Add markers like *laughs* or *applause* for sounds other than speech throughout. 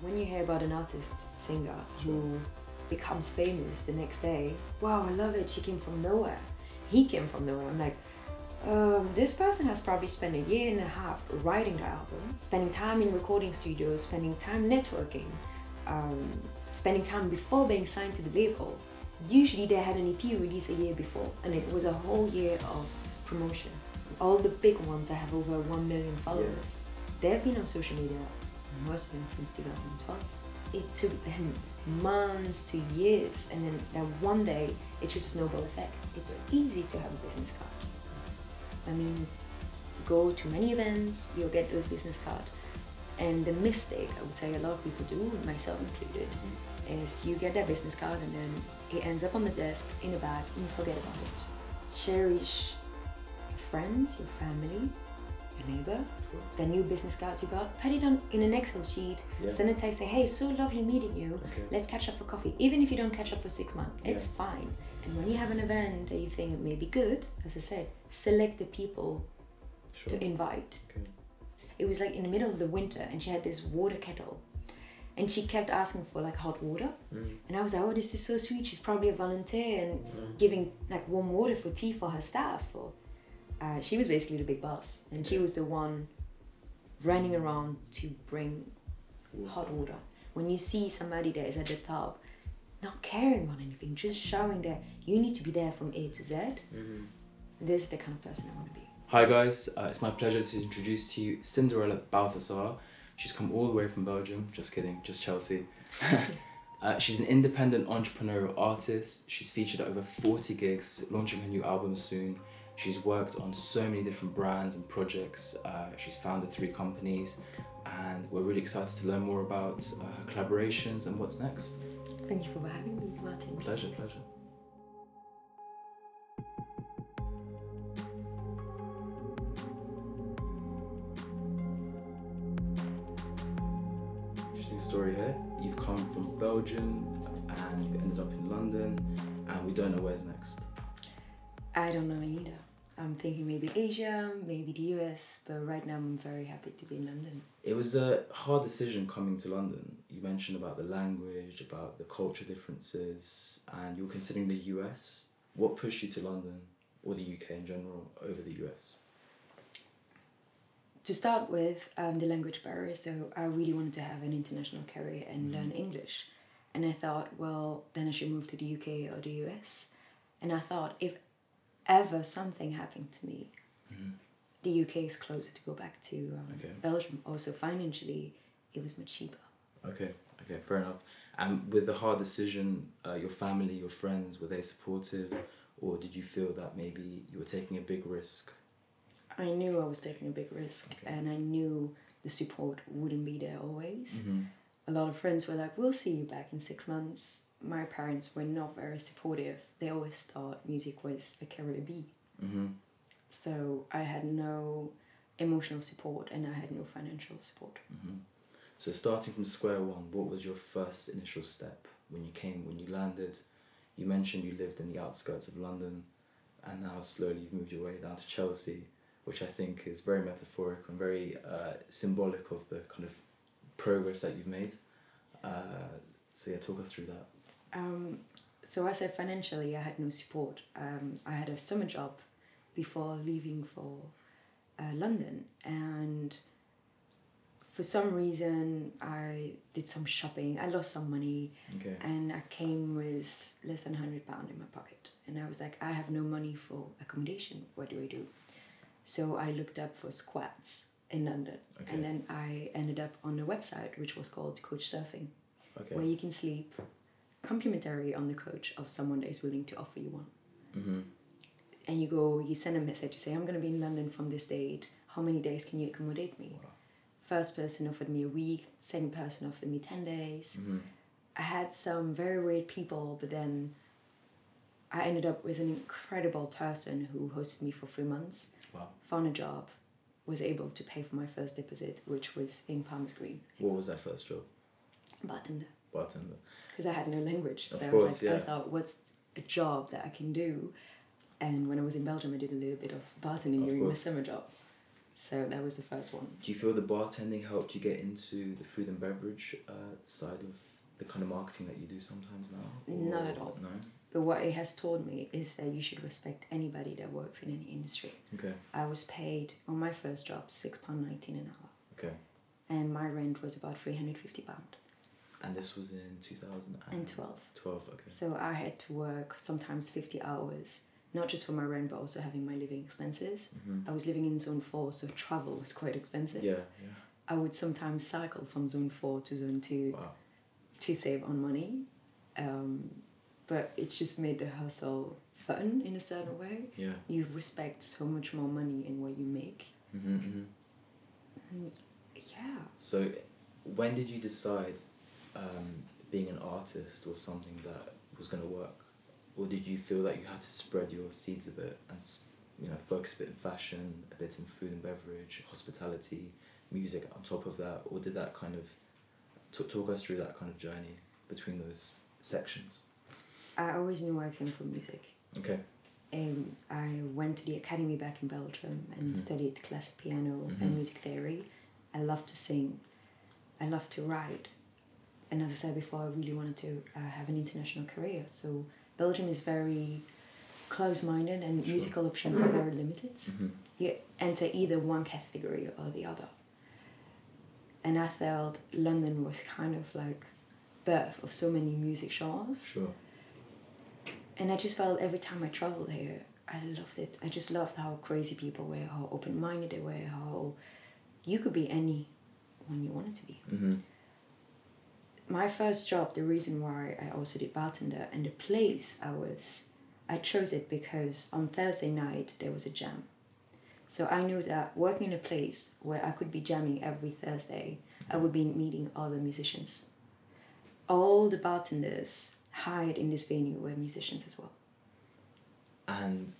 when you hear about an artist, singer, who becomes famous the next day, wow, I love it, she came from nowhere. He came from nowhere. I'm like, um, this person has probably spent a year and a half writing the album, spending time in recording studios, spending time networking, um, spending time before being signed to the labels. Usually they had an EP release a year before, and it was a whole year of promotion. All the big ones that have over 1 million followers, they have been on social media, most of them since 2012. It took them months to years, and then that one day it's just a snowball effect. It's easy to have a business card. I mean, go to many events, you'll get those business cards. And the mistake I would say a lot of people do, myself included, mm-hmm. is you get that business card and then it ends up on the desk in a bag and you forget about it. Cherish your friends, your family, neighbor, the new business cards you got, put it on in an Excel sheet, Yeah. send a text, say, hey, so lovely meeting you. Okay. Let's catch up for coffee. Even if you don't catch up for six months, it's Yeah. fine. And when you have an event that you think may be good, as I said, select the people Sure. to invite. Okay. It was like in the middle of the winter and she had this water kettle. And she kept asking for like hot water. Mm. And I was like, oh, this is so sweet. She's probably a volunteer and Mm. giving like warm water for tea for her staff. Or, uh, she was basically the big boss. And she was the one running around to bring hot water. When you see somebody that is at the top, not caring about anything, just showing that you need to be there from A to Z, Mhm. this is the kind of person I want to be. Hi guys, uh, it's my pleasure to introduce to you Cinderella Balthasar. She's come all the way from Belgium, just kidding, just Chelsea. *laughs* uh, she's an independent entrepreneurial artist. She's featured at over 40 gigs, launching her new album soon. She's worked on so many different brands and projects. Uh, she's founded three companies, and we're really excited to learn more about uh, her collaborations and what's next. Thank you for having me, Martin. Pleasure, pleasure. Interesting story here. You've come from Belgium and you've ended up in London, and we don't know where's next. I don't know either. I'm thinking maybe Asia, maybe the US, but right now I'm very happy to be in London. It was a hard decision coming to London. You mentioned about the language, about the culture differences, and you were considering the US. What pushed you to London or the UK in general over the US? To start with, um, the language barrier, so I really wanted to have an international career and learn English. And I thought, well, then I should move to the UK or the US. And I thought, if ever something happened to me, the UK is closer to go back to um, Okay. Belgium. Also, financially, it was much cheaper. Okay, okay, fair enough. And with the hard decision, uh, your family, your friends, were they supportive, or did you feel that maybe you were taking a big risk? I knew I was taking a big risk, Okay. and I knew the support wouldn't be there always. Mm-hmm. A lot of friends were like, "We'll see you back in six months." My parents were not very supportive. They always thought music was a career B. Mm-hmm. So I had no emotional support, and I had no financial support. Mm-hmm. So starting from square one, what was your first initial step when you came, when you landed? You mentioned you lived in the outskirts of London, and now slowly you've moved your way down to Chelsea, which I think is very metaphoric and very uh, symbolic of the kind of progress that you've made. Uh, so yeah, talk us through that. Um, so I said financially, I had no support. Um, I had a summer job before leaving for uh, London, and for some reason, I did some shopping. I lost some money, Okay. and I came with less than hundred pound in my pocket, and I was like, I have no money for accommodation. What do I do? So I looked up for squats in London, Okay. and then I ended up on a website which was called Couch Surfing Okay. where you can sleep complimentary on the coach of someone that is willing to offer you one. Mm-hmm. And you go, you send a message, you say, I'm going to be in London from this date. How many days can you accommodate me? Wow. First person offered me a week, second person offered me 10 days. Mm-hmm. I had some very weird people, but then I ended up with an incredible person who hosted me for three months, Wow. found a job, was able to pay for my first deposit, which was in Palmer's Green, What was that first job? bartender. Bartender. because I had no language. Of so I, course, was like, I thought, what's a job that I can do? And when I was in Belgium, I did a little bit of bartending Of during my summer job. So that was the first one. Do you feel the bartending helped you get into the food and beverage uh, side of the kind of marketing that you do sometimes now? Not at all. No. But what it has taught me is that you should respect anybody that works in any industry. Okay. I was paid on my first job six pound nineteen an hour, Okay. and my rent was about three hundred fifty pound. And this was in 2012. 12. Okay. So I had to work sometimes fifty hours, not just for my rent, but also having my living expenses. Mhm. I was living in zone four, so travel was quite expensive. Yeah. Yeah. I would sometimes cycle from zone four to zone two Wow. to save on money. Um, but it just made the hustle fun in a certain way. Yeah. You respect so much more money in what you make. Mm-hmm, mm-hmm. Yeah. So, when did you decide um, being an artist was something that was going to work, or did you feel that you had to spread your seeds a bit and you know focus a bit in fashion, a bit in food and beverage, hospitality, music on top of that, or did that kind of t- talk us through that kind of journey between those sections? I always knew I came from music. Okay. Um, I went to the academy back in Belgium and Mhm. studied classic piano Mhm. and music theory. I love to sing. I love to write. And as I said before, I really wanted to uh, have an international career. So Belgium is very close-minded and Sure. musical options are very limited. Mm-hmm. You enter either one category or the other. And I felt London was kind of like birth of so many music genres Sure. and I just felt every time I traveled here, I loved it. I just loved how crazy people were, how open minded they were, how you could be any anyone you wanted to be. Mm-hmm. My first job, the reason why I also did bartender and the place I was, I chose it because on Thursday night there was a jam. So I knew that working in a place where I could be jamming every Thursday, I would be meeting other musicians. All the bartenders hired in this venue were musicians as well. And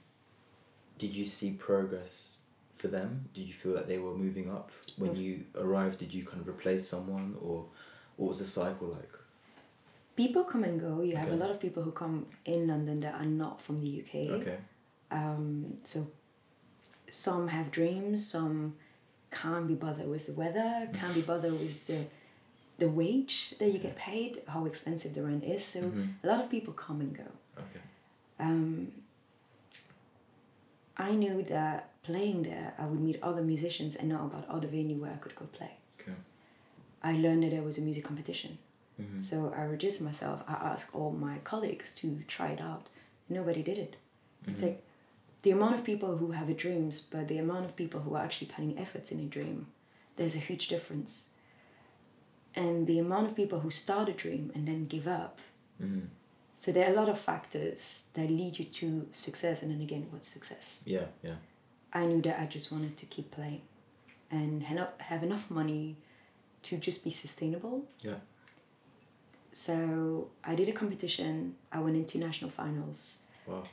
did you see progress for them? Did you feel that they were moving up when you arrived? Did you kind of replace someone, or what was the cycle like? People come and go. You have a lot of people who come in London that are not from the UK. Okay. Um, so some have dreams, some can't be bothered with the weather, can't be bothered with the the wage that you get paid, how expensive the rent is. So Mhm. a lot of people come and go. Okay. Um, I knew that playing there, I would meet other musicians and know about other venue where I could go play. I learned that there was a music competition. Mhm. So I registered myself. I asked all my colleagues to try it out. Nobody did it. It's Mhm. like the amount of people who have a dreams, but the amount of people who are actually putting efforts in a dream, there's a huge difference. And the amount of people who start a dream and then give up. Mhm. So there are a lot of factors that lead you to success. And then again, what's success? Yeah. Yeah. I knew that I just wanted to keep playing, and have enough money to just be sustainable. Yeah. So I did a competition. I went into national finals, Wow.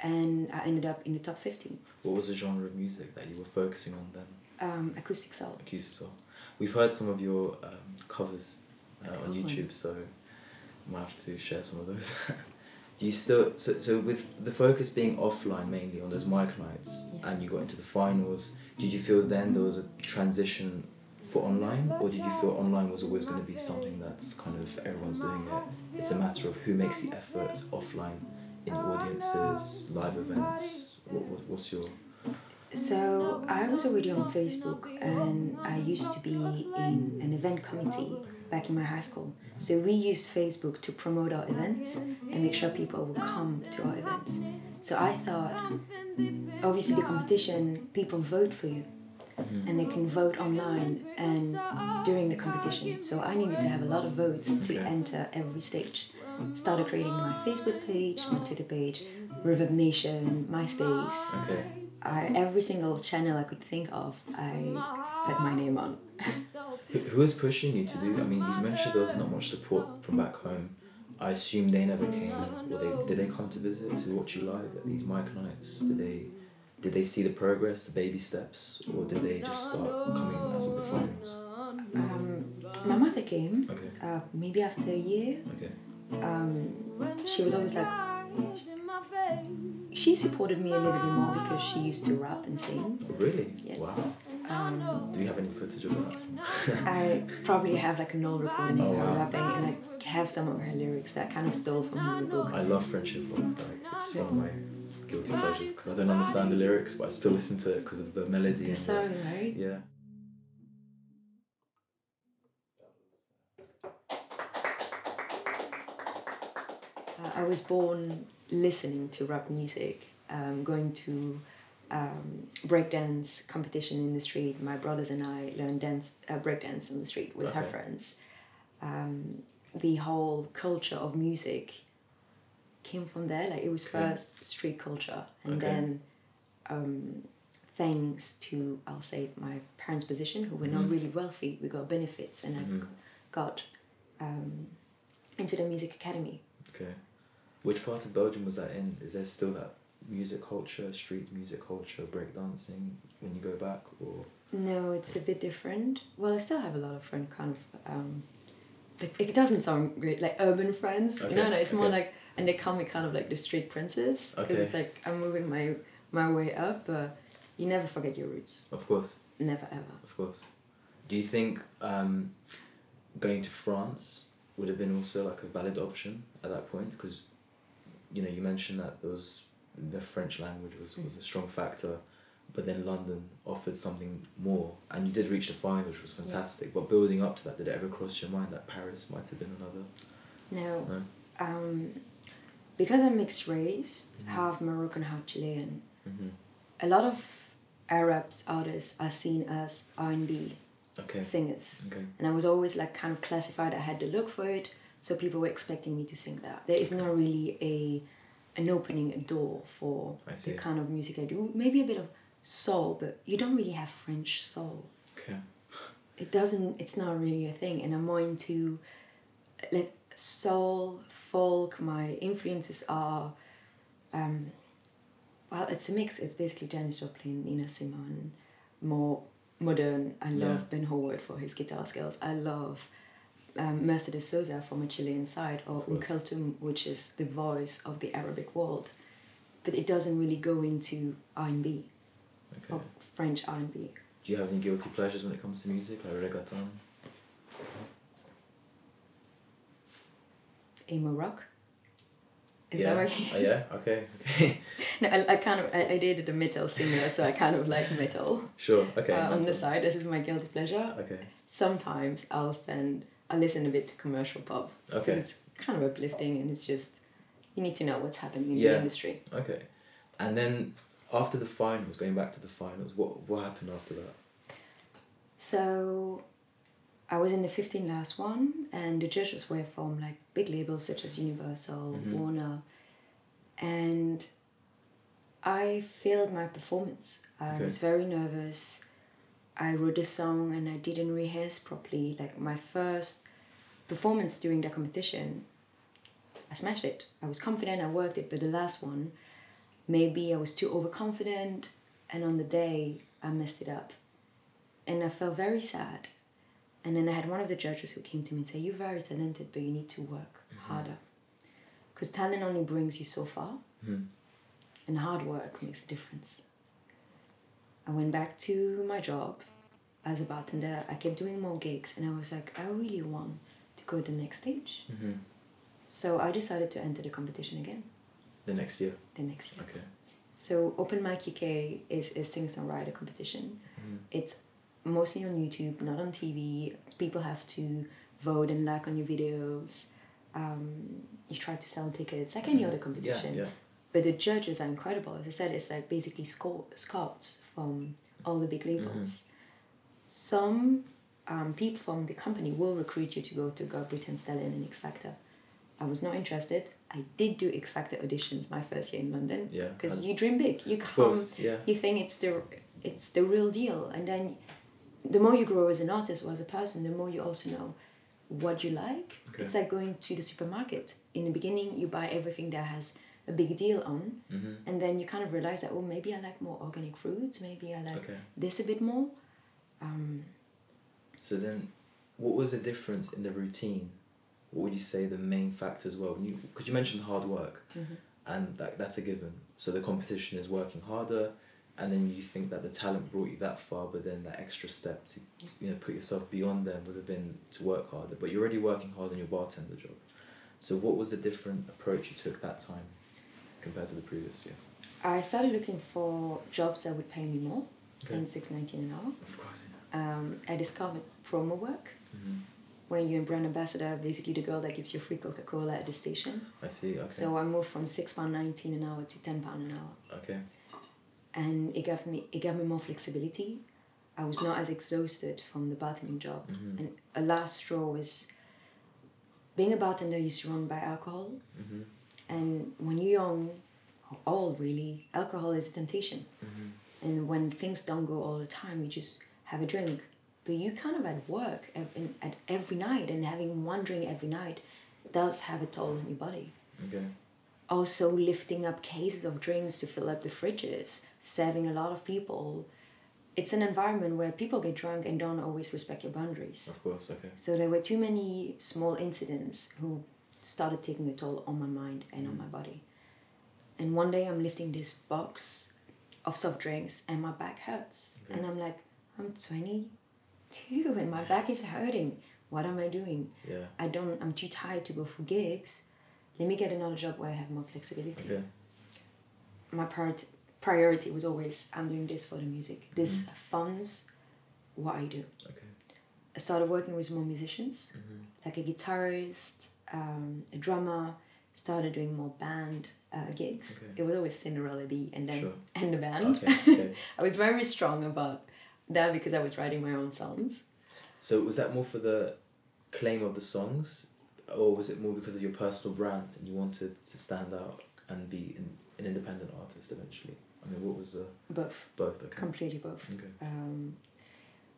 and I ended up in the top fifteen. What was the genre of music that you were focusing on then? Um, acoustic soul. Acoustic soul. We've heard some of your um, covers uh, on. YouTube, so I might have to share some of those. *laughs* Do you still so so with the focus being offline mainly on those mic nights, Yeah. and you got into the finals? Did you feel then there was a transition for online, or did you feel online was always going to be something that's kind of everyone's doing it? It's a matter of who makes the effort offline in audiences, live events. What, what, what's your So I was already on Facebook, and I used to be in an event committee back in my high school. So we used Facebook to promote our events and make sure people will come to our events. So I thought, obviously, the competition, people vote for you, and they can vote online and during the competition. So I needed to have a lot of votes to enter every stage. Started creating my Facebook page, my Twitter page, ReverbNation, MySpace. okay? I, every single channel I could think of, I put my name on. Who, who is pushing you to do? I mean, you mentioned there was not much support from back home. I assume they never came. Or they did they come to visit to watch you live at these mic nights? Did they did they see the progress, the baby steps, or did they just start coming as of the finals? Um, my mother came, Okay, uh, maybe after a year. okay, Um, she was always like, she supported me a little bit more because she used to rap and sing. Really? Yes. Wow. Um, Do you have any footage of that? *laughs* I probably have like an old recording Oh, of her wow. rapping and I have some of her lyrics that I kind of stole from her book. I love friendship hip hop. Like it's one of my guilty pleasures because I don't understand the lyrics, but I still listen to it because of the melody The and right? the, yeah. Uh, I was born listening to rap music, um, going to um, breakdance competition in the street. My brothers and I learned dance, uh, breakdance on the street with our Okay. friends. Um, the whole culture of music came from there. Like it was Okay. first street culture, and Okay. then um, thanks to I'll say my parents' position, who were not Mhm. really wealthy, we got benefits, and I Mhm. got um, into the music academy. Okay. Which part of Belgium was that in? Is there still that music culture, street music culture, breakdancing when you go back, or No, it's a bit different. Well, I still have a lot of friend kind of. Um, like, it doesn't sound great, like urban friends. Okay, No, no, it's more like, and they call me kind of like the street princess. 'cause Okay. It's like I'm moving my my way up, but you never forget your roots. of course, Never ever. of course. Do you think um, going to France would have been also like a valid option at that point? Because you know you mentioned that there was the French language was, was a strong factor, but then London offered something more, and you did reach the final, which was fantastic. But building up to that, did it ever cross your mind that Paris might have been another? No. No. Um, because I'm mixed race, Mhm. half Moroccan, half Chilean. Mm-hmm. A lot of Arabs artists are seen as R and B Okay. singers. Okay. and I was always like kind of classified. I had to look for it, so people were expecting me to sing that. There is not really a an opening a door for the kind of music I do. Maybe a bit of soul, but you don't really have French soul. Okay. It doesn't. It's not really a thing, and I'm more into like soul, folk. My influences are. Um, well, it's a mix. It's basically Janis Joplin, Nina Simone, more modern. I Yeah. love Ben Howard for his guitar skills. I love um, Mercedes Sosa from a Chilean side, or Oum Kulthum, which is the voice of the Arabic world. But it doesn't really go into R and B Okay. or French R and B. Do you have any guilty pleasures when it comes to music, like reggaeton? Emo rock. Is yeah. that right? Oh, yeah. Okay. Okay. *laughs* No, I, I kind of I, I dated a metal singer, so I kind of like metal. sure. Okay. uh, on the side, this is my guilty pleasure. Okay. Sometimes I'll spend I listen a bit to commercial pop. Okay. It's kind of uplifting, and it's just you need to know what's happening in Yeah. the industry. Okay. And then after the finals, going back to the finals, what what happened after that? So I was in the 15 last one, and the judges were from like big labels such as Universal, Mhm. Warner, and I failed my performance. I Okay. was very nervous. I wrote a song and I didn't rehearse properly. Like my first performance during the competition, I smashed it. I was confident, I worked it, but the last one, maybe I was too overconfident, and on the day, I messed it up. And I felt very sad. And then I had one of the judges who came to me and said, You're very talented, but you need to work harder. Because talent only brings you so far, Mhm. and hard work makes a difference. I went back to my job as a bartender. I kept doing more gigs, and I was like, I really want to go to the next stage. Mm-hmm. So I decided to enter the competition again The next year. the next year. Okay. So Open Mic UK is a singer-songwriter competition. Mhm. It's mostly on YouTube, not on TV. People have to vote and like on your videos. Um, you try to sell tickets like any Mhm. other competition. Yeah. yeah. But the judges are incredible. As I said, it's like basically sco- scouts from all the big labels. Some um, people from the company will recruit you to go to Got Britain Stallion and X Factor. I was not interested. I did do X Factor auditions my first year in London Yeah. because you dream big. You Of come, course. Yeah. you think it's the it's the real deal, and then the more you grow as an artist or as a person, the more you also know what you like. Okay. It's like going to the supermarket. In the beginning, you buy everything that has a big deal on, Mm-hmm. and then you kind of realize that oh maybe I like more organic fruits, maybe I like Okay. this a bit more. Um, So then, what was the difference in the routine? What would you say the main factors were? When you because you mentioned hard work, Mhm. and that, that's a given. So the competition is working harder, and then you think that the talent brought you that far, but then that extra step to you know put yourself beyond them would have been to work harder. But you're already working hard on your bartender job. So what was the different approach you took that time compared to the previous year? I started looking for jobs that would pay me more Okay. than six nineteen an hour. Of course, Um, I discovered promo work, hmm where you're a brand ambassador, basically the girl that gives you free Coca Cola at the station. I see. Okay. So I moved from six pound nineteen an hour to ten pound an hour, okay. And it gave me it gave me more flexibility. I was not as exhausted from the bartending job, Mhm. and a last straw was being a bartender. You're surrounded by alcohol, Mhm. and when you're young, or old really, alcohol is a temptation. Mhm. And when things don't go all the time, you just have a drink. But you kind of at work at every night, and having one drink every night does have a toll on your body. Okay. Also, lifting up cases of drinks to fill up the fridges, serving a lot of people. It's an environment where people get drunk and don't always respect your boundaries. Of course. Okay. So there were too many small incidents who started taking a toll on my mind and on mm. my body. And one day I'm lifting this box of soft drinks and my back hurts. Okay. And I'm like, I'm 22 and my back is hurting. What am I doing? Yeah. I don't, I'm too tired to go for gigs. Let me get another job where I have more flexibility. Okay. My priority, priority was always, I'm doing this for the music. This funds what I do. Okay. I started working with more musicians, Mhm. like a guitarist, um, a drummer. Started doing more band uh, gigs. Okay. It was always Cinderella B and then Sure. *laughs* and the band. Okay. *laughs* okay. I was very strong about that because I was writing my own songs. So was that more for the claim of the songs, or was it more because of your personal brand and you wanted to stand out and be an, an independent artist eventually? I mean, what was the Both, both? Okay. completely both. Okay. Um,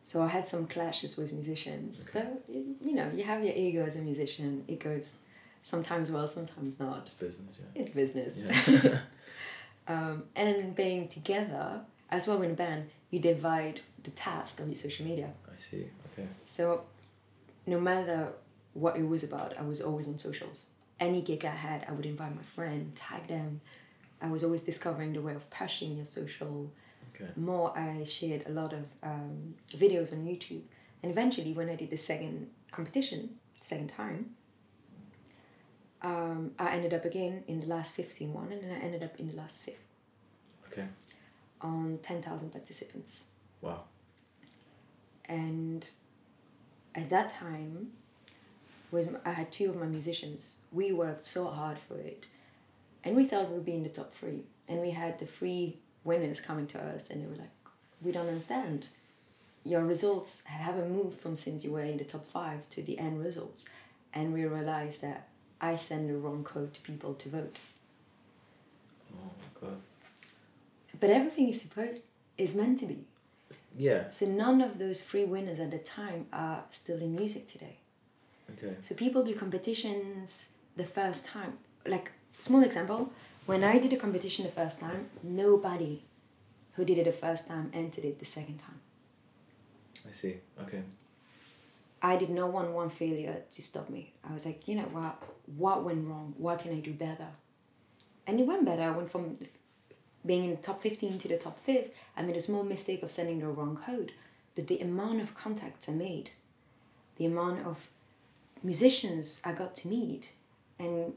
so I had some clashes with musicians, Okay. but you know, you have your ego as a musician. It goes sometimes well, sometimes not. It's business, yeah. It's business. Yeah. *laughs* *laughs* um, and being together as well in a band, you divide the task of your social media. I see. Okay. So no matter what it was about, I was always on socials. Any gig I had, I would invite my friend, tag them. I was always discovering the way of pushing your social Okay. more. I shared a lot of um, videos on YouTube. And eventually, when I did the second competition, second time, um, I ended up again in the last 15 one, and then I ended up in the last fifth Okay. on 10,000 participants. Wow. and at that time was I had two of my musicians. We worked so hard for it, and we thought we'd be in the top three. And we had the three winners coming to us, and they were like, "We don't understand. Your results haven't moved from since you were in the top five to the end results." And we realized that I send the wrong code to people to vote. Oh my god. But everything is supposed is meant to be. Yeah. So none of those three winners at the time are still in music today. Okay. So people do competitions the first time. Like small example, when I did a competition the first time, nobody who did it the first time entered it the second time. I see. Okay. I did not want one failure to stop me. I was like, you know what? What went wrong? What can I do better? And it went better. I went from being in the top 15 to the top 5th. I made a small mistake of sending the wrong code. But the amount of contacts I made, the amount of musicians I got to meet, and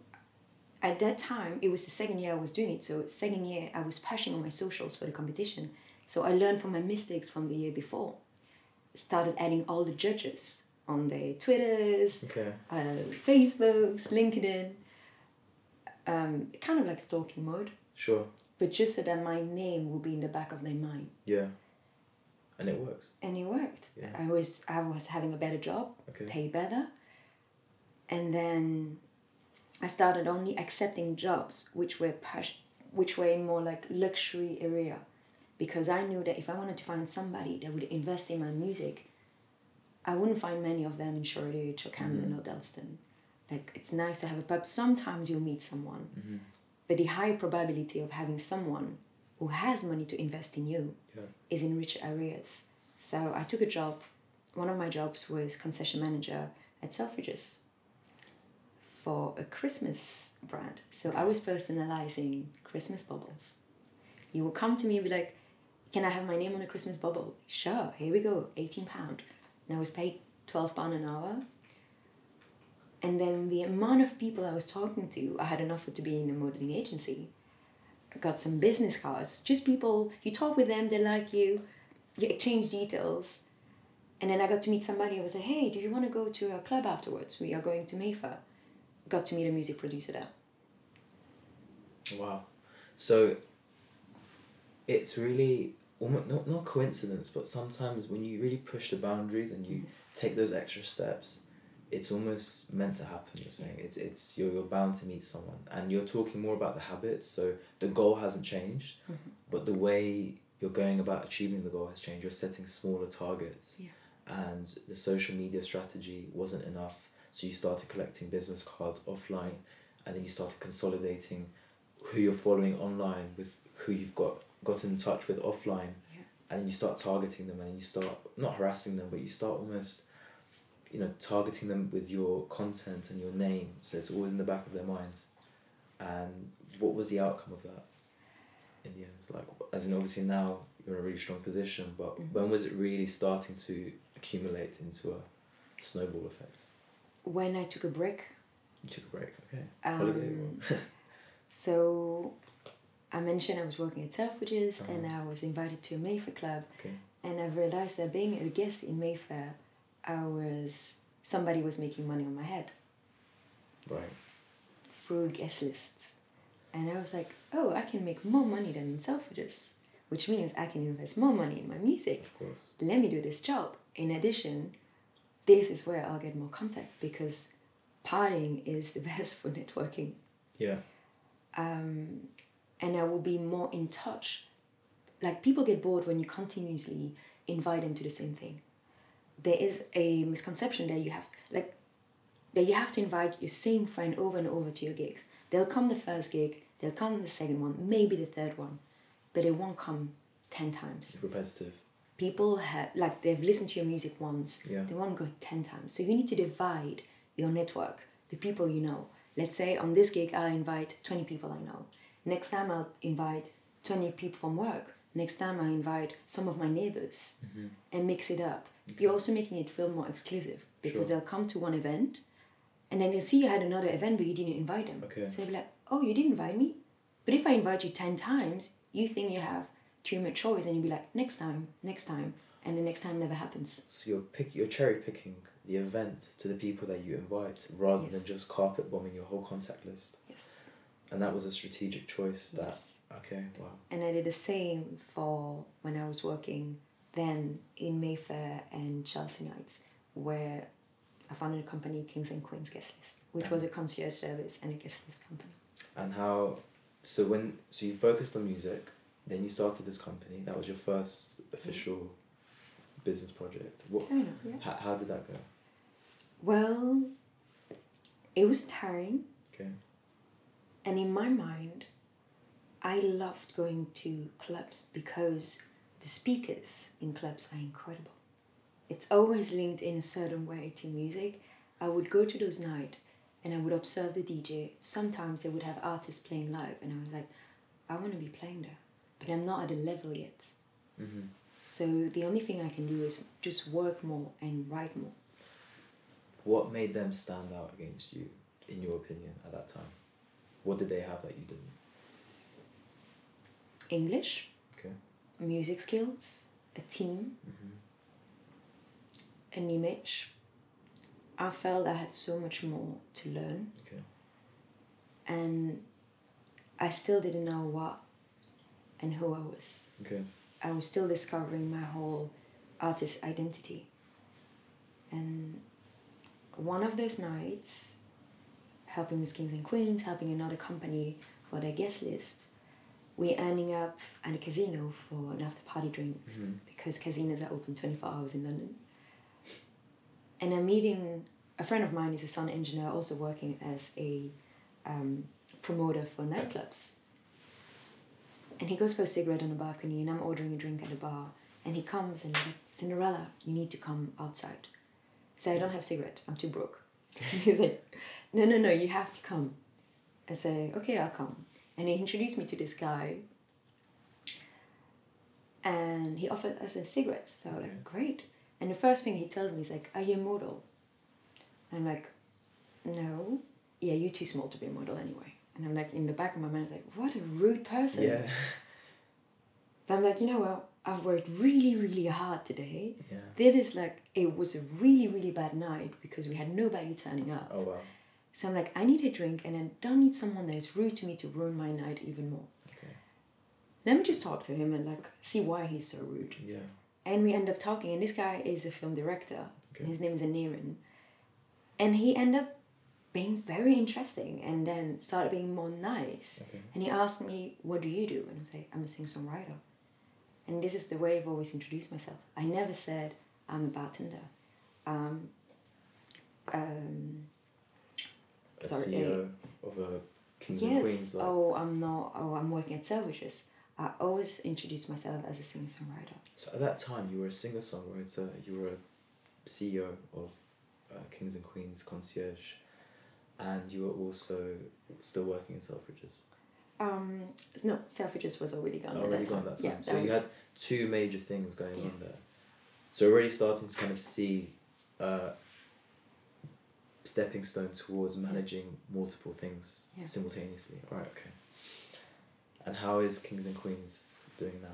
at that time, it was the second year I was doing it. So, second year, I was pushing on my socials for the competition. So, I learned from my mistakes from the year before. Started adding all the judges on their Twitters, Okay. uh, Facebooks, LinkedIn, um, kind of like stalking mode, Sure. but just so that my name will be in the back of their mind. Yeah. And it works. And it worked. Yeah. I was I was having a better job, Okay. paid better, and then I started only accepting jobs which were pas- which were in more like luxury area, because I knew that if I wanted to find somebody that would invest in my music, I wouldn't find many of them in Shoreditch or Camden or Dalston. Like it's nice to have a pub. Sometimes you'll meet someone, Mhm. but the higher probability of having someone who has money to invest in you Yeah. is in rich areas. So I took a job. One of my jobs was concession manager at Selfridges. For a Christmas brand. So I was personalizing Christmas bubbles. You would come to me and be like, Can I have my name on a Christmas bubble? Sure, here we go, £18. And I was paid £12 an hour. And then the amount of people I was talking to, I had an offer to be in a modeling agency. I got some business cards, just people, you talk with them, they like you, you exchange details. And then I got to meet somebody. I was like, hey, do you want to go to a club afterwards? We are going to Mayfair. Got to meet a music producer there. Wow. So it's really almost not, not coincidence, but sometimes when you really push the boundaries and you take those extra steps, it's almost meant to happen. You're saying it's it's you're, you're bound to meet someone, and you're talking more about the habits. So the goal hasn't changed, mm-hmm. but the way you're going about achieving the goal has changed. You're setting smaller targets, Yeah. and the social media strategy wasn't enough. So you started collecting business cards offline, and then you started consolidating who you're following online with who you've got got in touch with offline, Yeah. and you start targeting them, and you start not harassing them, but you start almost you know targeting them with your content and your name. So it's always in the back of their minds. And what was the outcome of that in the end? It's like as in obviously now you're in a really strong position but Mhm. when was it really starting to accumulate into a snowball effect When I took a break, you took a break okay um, *laughs* so I mentioned I was working at Selfridges Uh-huh. and I was invited to a Mayfair club. okay And I realized that being a guest in Mayfair, I was, somebody was making money on my head right through guest lists. And I was like, oh, I can make more money than in Selfridges, which means I can invest more money in my music. of course let me do this job. In addition, this is where I'll get more contact because partying is the *laughs* best for networking. yeah Um, and I will be more in touch. Like people get bored when you continuously invite them to the same thing. There is a misconception that you have like that you have to invite your same friend over and over to your gigs. They'll come the first gig, they'll come the second one, maybe the third one, but they won't come ten times it's repetitive people have like they've listened to your music once Yeah. they won't go 10 times so you need to divide your network the people you know let's say on this gig i'll invite 20 people i know next time i'll invite 20 people from work next time i invite some of my neighbors Mm-hmm. and mix it up you're also making it feel more exclusive because Sure. they'll come to one event and then they'll see you had another event but you didn't invite them Okay. so they'll be like oh you didn't invite me but if i invite you 10 times you think you have too much choice and you'll be like next time next time. And the next time never happens. So you're pick you're cherry picking the event to the people that you invite rather than just carpet bombing your whole contact list. Yes. And that was a strategic choice that yes. okay wow. And i did the same for when i was working then in mayfair and chelsea nights where i founded a company kings and queens guest list which was a concierge service and a guest list company. And how so when so you focused on music then you started this company that was your first official business project what Fair enough, yeah. how, how did that go well it was tiring okay And in my mind, I loved going to clubs because the speakers in clubs are incredible. It's always linked in a certain way to music. I would go to those nights and I would observe the DJ. Sometimes they would have artists playing live, and I was like, I want to be playing there, but I'm not at a level yet. mm-hmm. So the only thing I can do is just work more and write more. what made them stand out against you in your opinion at that time what did they have that you didn't English, okay music skills, a team, mm-hmm. an image. I felt I had so much more to learn, okay and I still didn't know what and who I was. okay I was still discovering my whole artist identity. And one of those nights, helping with Kings and Queens, helping another company for their guest list, we're ending up at a casino for an after party drinks mm-hmm. because casinos are open 24 hours in London. And I'm meeting a friend of mine is a sound engineer, also working as a um, promoter for nightclubs. And he goes for a cigarette on the balcony, and I'm ordering a drink at the bar. And he comes and he's like, Cinderella, you need to come outside. So I don't have a cigarette, I'm too broke. *laughs* He's like, no, no, no, you have to come. I say, okay, I'll come. And he introduced me to this guy. And he offered us a cigarette. So I like, great. And the first thing he tells me is like, are you a model? I'm like, no. Yeah, you're too small to be a model anyway. And I'm like, in the back of my mind, it's like, what a rude person. Yeah. But I'm like, you know what? I've worked really, really hard today. Yeah. This is like, it was a really, really bad night because we had nobody turning up. Oh wow. So I'm like, I need a drink and I don't need someone that is rude to me to ruin my night even more. Okay. Let me just talk to him and like see why he's so rude. Yeah. And we end up talking, and this guy is a film director. Okay. His name is Anirin. And he end up being very interesting and then started being more nice. Okay. And he asked me, What do you do? And I say, I'm a singer songwriter. And this is the way I've always introduced myself. I never said, I'm a bartender. Um, um, A Sorry, CEO of a Kings and yes, Queens. Like, oh, I'm not, oh, I'm working at Selfridges. I always introduce myself as a singer songwriter. So at that time, you were a singer songwriter. You were a CEO of uh, Kings and Queens Concierge, and you were also still working in Selfridges. Um, no, Selfridges was already gone. Already that gone time. that time. Yeah, so that you was- had two major things going Yeah. on there. So already starting to kind of see uh, stepping stone towards managing multiple things Yeah. simultaneously. All right. Okay. And how is Kings and Queens doing now?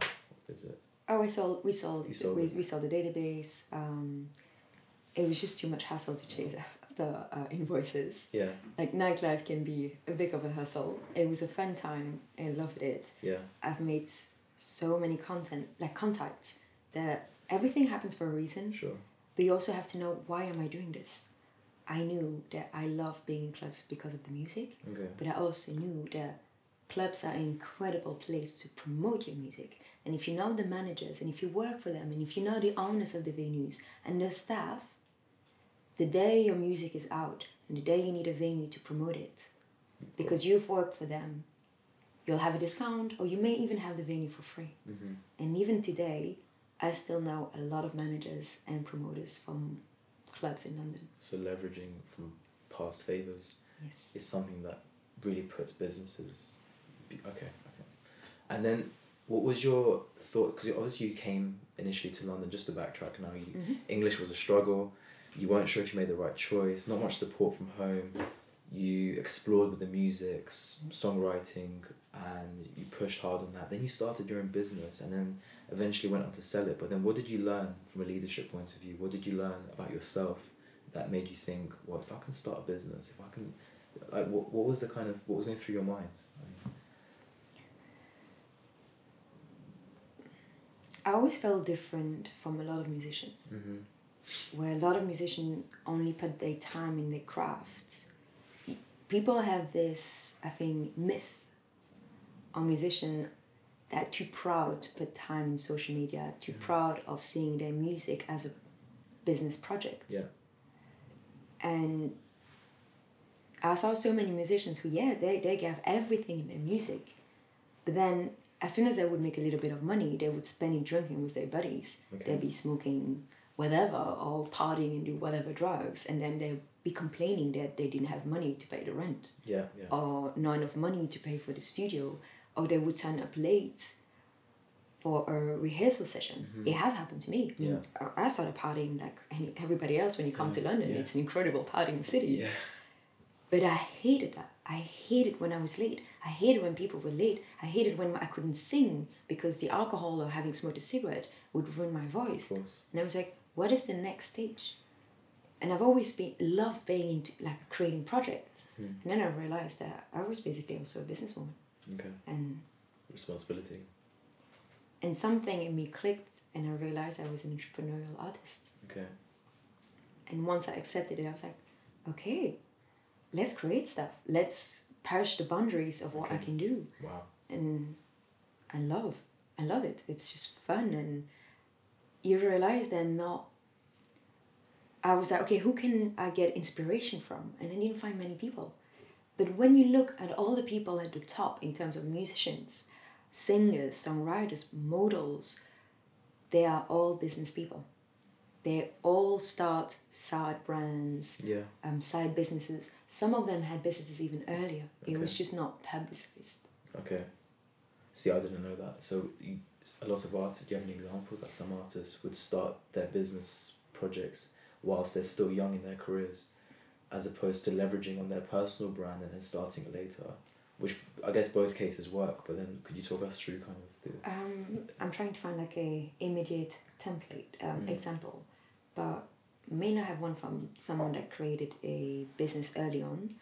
What is it? Oh, we sold. We sold. You sold we, it. we sold the database. Um, it was just too much hassle to chase after uh, invoices. Yeah. Like nightlife can be a bit of a hustle. It was a fun time. I loved it. Yeah. I've made so many content like contacts that everything happens for a reason. Sure. But you also have to know why am I doing this. I knew that I love being in clubs because of the music, Okay. but I also knew that clubs are an incredible place to promote your music. And if you know the managers and if you work for them and if you know the owners of the venues and the staff, the day your music is out and the day you need a venue to promote it, because you've worked for them, you'll have a discount or you may even have the venue for free. Mm-hmm. And even today, I still know a lot of managers and promoters from clubs in London. So leveraging from past favors Yes. is something that really puts businesses. Okay, okay. And then, what was your thought? Because obviously you came initially to London. Just to backtrack now, you, Mhm. English was a struggle. You weren't sure if you made the right choice. Not much support from home. You explored with the music, songwriting, and you pushed hard on that. Then you started your own business, and then eventually went on to sell it. But then, what did you learn from a leadership point of view? What did you learn about yourself that made you think, well, if I can start a business, if I can, like, what, what was the kind of what was going through your minds? I always felt different from a lot of musicians, Mm-hmm. Where a lot of musicians only put their time in their crafts. People have this, I think, myth on musicians that too proud to put time in social media, too Mhm. proud of seeing their music as a business project. Yeah. And I saw so many musicians who, yeah, they, they gave everything in their music. But then as soon as they would make a little bit of money, they would spend it drinking with their buddies. Okay. They'd be smoking whatever or partying and do whatever drugs. And then they'd be complaining that they didn't have money to pay the rent Yeah, yeah. or not enough money to pay for the studio. Or they would turn up late for a rehearsal session. Mhm. It has happened to me. I mean, I started partying like everybody else when you come Yeah, to London. yeah. It's an incredible partying city. Yeah. But I hated that. I hated when I was late. I hated when people were late. I hated when I couldn't sing because the alcohol or having smoked a cigarette would ruin my voice. And I was like, what is the next stage? And I've always been loved being into like creating projects. Hmm. And then I realized that I was basically also a businesswoman. Okay. And Responsibility. and something in me clicked and I realized I was an entrepreneurial artist. Okay. And once I accepted it, I was like, okay, let's create stuff. Let's push the boundaries of what I can do. Wow. And I love, I love it. It's just fun. And you realize they're not. I was like, okay, who can I get inspiration from? And I didn't find many people. But when you look at all the people at the top in terms of musicians, singers, songwriters, models, they are all business people. they all start side brands, Yeah. um, side businesses. Some of them had businesses even earlier. It was just not publicized. Okay. See, I didn't know that. So, you, a lot of artists. Do you have any examples that some artists would start their business projects whilst they're still young in their careers, as opposed to leveraging on their personal brand and then starting it later? Which I guess both cases work. But then, could you talk us through kind of the? Um, I'm trying to find like a immediate template um, Mm. example, but may not have one from someone that created a business early on.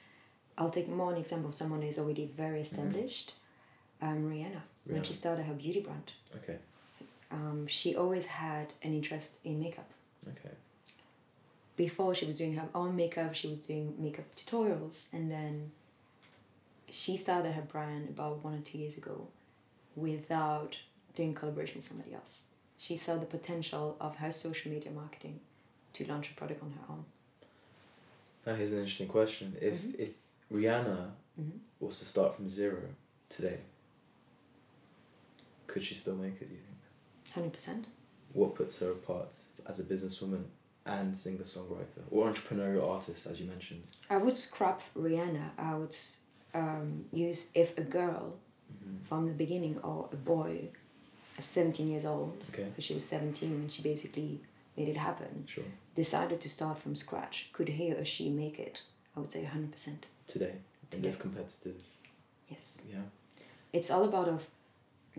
I'll take more an example of someone who's already very established. Um, Rihanna, when she started her beauty brand, Okay. um, she always had an interest in makeup. Okay. Before she was doing her own makeup, she was doing makeup tutorials, and then she started her brand about one or two years ago without doing collaboration with somebody else. She saw the potential of her social media marketing to launch a product on her own. Now here's an interesting question. If Mhm. if Rihanna Mhm. was to start from zero today, could she still make it? Do you think? Hundred percent. What puts her apart as a businesswoman and singer songwriter or entrepreneurial artist, as you mentioned? I would scrap Rihanna. I would um, use if a girl Mm-hmm. from the beginning or a boy, at seventeen years old, Okay. because she was seventeen when she basically made it happen. Sure. decided to start from scratch, could he or she make it? I would say 100%. Today, in this competitive, Yes. yeah. It's all about of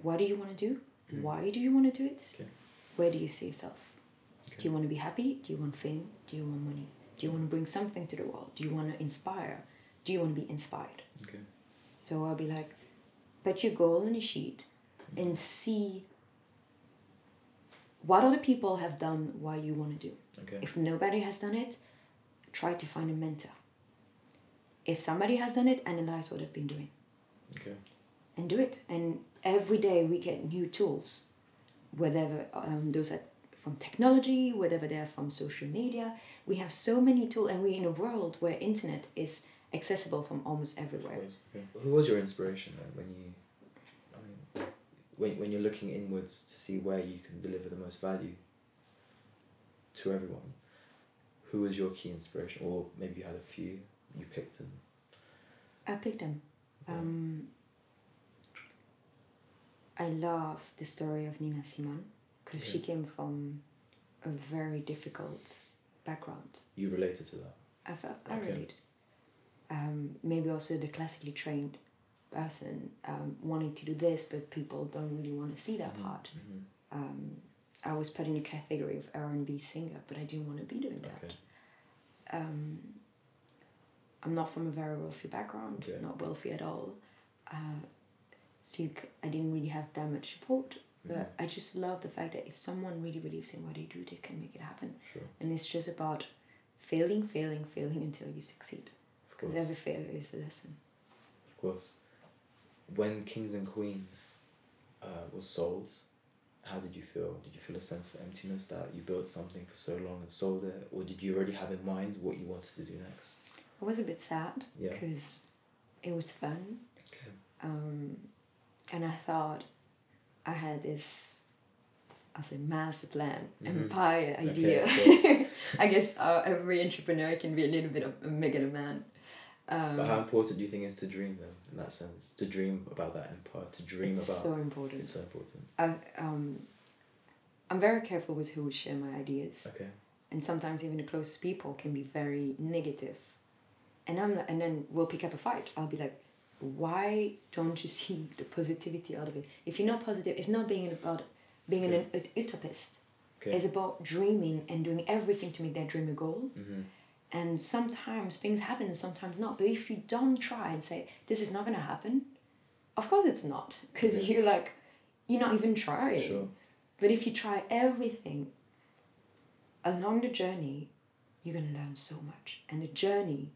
what do you want to do? Mm. Why do you want to do it? Okay. Where do you see yourself? Do you want to be happy? Do you want fame? Do you want money? Do you want to bring something to the world? Do you want to inspire? Do you want to be inspired? Okay. So I'll be like, put your goal on a sheet and see what other people have done what you want to do. Okay. If nobody has done it, try to find a mentor. If somebody has done it, analyze what they've been doing Okay. and do it. And every day we get new tools, whether um, those are from technology, whether they're from social media. We have so many tools, and we're in a world where internet is accessible from almost everywhere. Okay. Who was your inspiration then when you, I mean, when, when you're looking inwards to see where you can deliver the most value to everyone? Who was your key inspiration, or maybe you had a few you picked and I picked them. Um, I love the story of Nina Simone because she came from a very difficult background. you related to that? I felt I related. Um, maybe also the classically trained person um, wanting to do this, but people don't really want to see that Mhm, part. mhm. Um, I was put in a category of R and B singer, but I didn't want to be doing that. Okay. Um, I'm not from a very wealthy background, Okay. not wealthy at all. Uh, so you c- I didn't really have that much support. But Mhm. I just love the fact that if someone really believes in what they do, they can make it happen. Sure. And it's just about failing, failing, failing until you succeed. Because every failure is a lesson. Of course. When Kings and Queens uh, was sold, how did you feel? Did you feel a sense of emptiness that you built something for so long and sold it, or did you already have in mind what you wanted to do next? I was a bit sad Yeah. because it was fun. Okay. Um, and I thought I had this, as a master plan, Mhm. empire idea. okay. *laughs* I guess uh, every entrepreneur can be a little bit of a megaloman. Um, But how important do you think is to dream then, in that sense? To dream about that empire, to dream it's about so important. it's so important. I, um, I'm very careful with who would share my ideas, Okay. and sometimes even the closest people can be very negative. And I'm and then we'll pick up a fight. I'll be like, why don't you *laughs* see the positivity out of it? If you're not positive, it's not being about being an, an utopist. Okay. It's about dreaming and doing everything to make that dream a goal. mm-hmm. And sometimes things happen, sometimes not. But if you don't try and say, this is not going to happen, of course it's not. Because you're like, you're not even trying. Sure. But if you try everything along the journey, you're going to learn so much. And the journey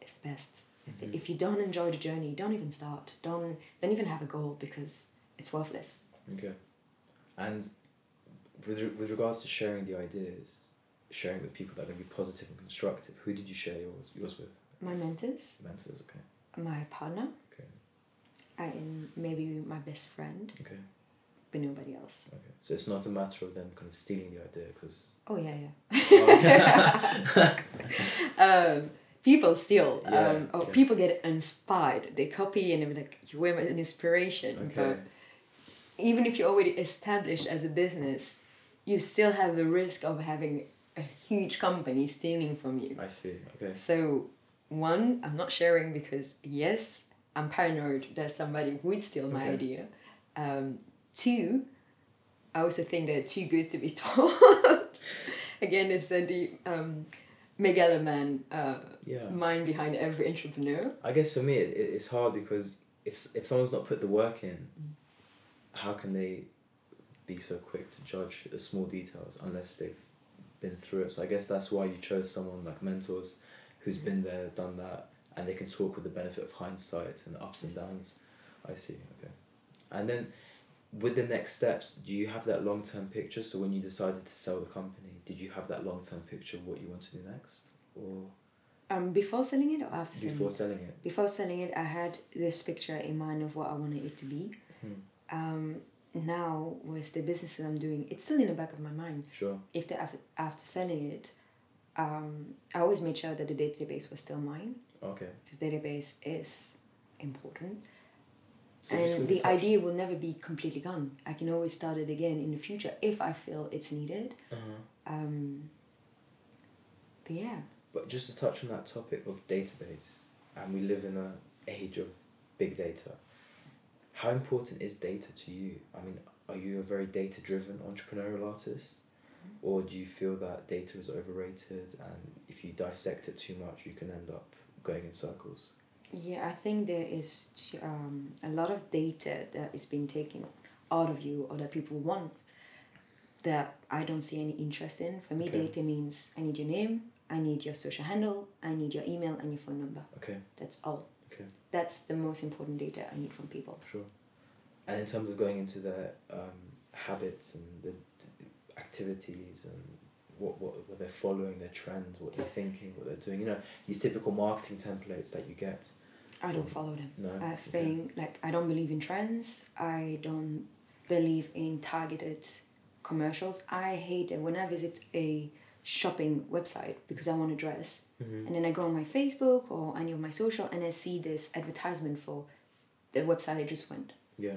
is best. Mhm. If you don't enjoy the journey, don't even start. Don't, don't even have a goal because it's worthless. Okay. And with, re- with regards to sharing the ideas, sharing with people that are going to be positive and constructive, who did you share yours, yours with? My mentors, Mentors, okay. my partner, Okay. and maybe my best friend. Okay. but nobody else. Okay. So it's not a matter of them kind of stealing the idea because. Oh yeah, yeah. *laughs* um, people steal, Yeah, um, or yeah. people get inspired. They copy and they're like, you were an inspiration. Okay. But even if you're already established as a business, you still have the risk of having a huge company stealing from you. I see. Okay. So, one, I'm not sharing because yes, I'm paranoid that somebody would steal my Okay. idea. Um, two, I also think they're too good to be *laughs* told. Again, it's the um, megaloman uh, Yeah. mind behind every entrepreneur. I guess for me, it, it- it's hard because if if someone's not put the work in, how can they be so quick to judge the small details unless they've been through it? So I guess that's why you chose someone like mentors, who's been there, done that, and they can talk with the benefit of hindsight and the ups and downs. I see. Okay, and then with the next steps, do you have that long term picture? So when you decided to sell the company, did you have that long term picture of what you want to do next, or Um, before selling it or after selling before it? selling it? Before selling it, I had this picture in mind of what I wanted it to be. Hmm. Um, now, with the businesses I'm doing, it's still in the back of my mind. Sure. if the after, after selling it, um, I always made sure that the database was still mine Okay. because database is important. So and the touch- idea will never be completely gone. I can always start it again in the future if I feel it's needed. Uh-huh. Um, but yeah, But just to touch on that topic of database, and we live in an age of big data. How important is data to you? I mean, are you a very data driven entrepreneurial artist? Or do you feel that data is overrated and if you dissect it too much you can end up going in circles? Yeah, I think there is um, a lot of data that is being taken out of you or that people want that I don't see any interest in. For me, Okay. data means I need your name, I need your social handle, I need your email and your phone number. Okay, That's all. okay, That's the most important data I need from people. sure. And in terms of going into their um, habits and the the activities and what, what, what they're following, their trends, what they're thinking, what they're doing, you know, these typical marketing templates that you get. I don't follow them. No. I Okay. think like I don't believe in trends. I don't believe in targeted commercials. I hate it when I visit a shopping website because I want a dress Mhm. and then I go on my Facebook or any of my social and I see this advertisement for the website I just went. Yeah.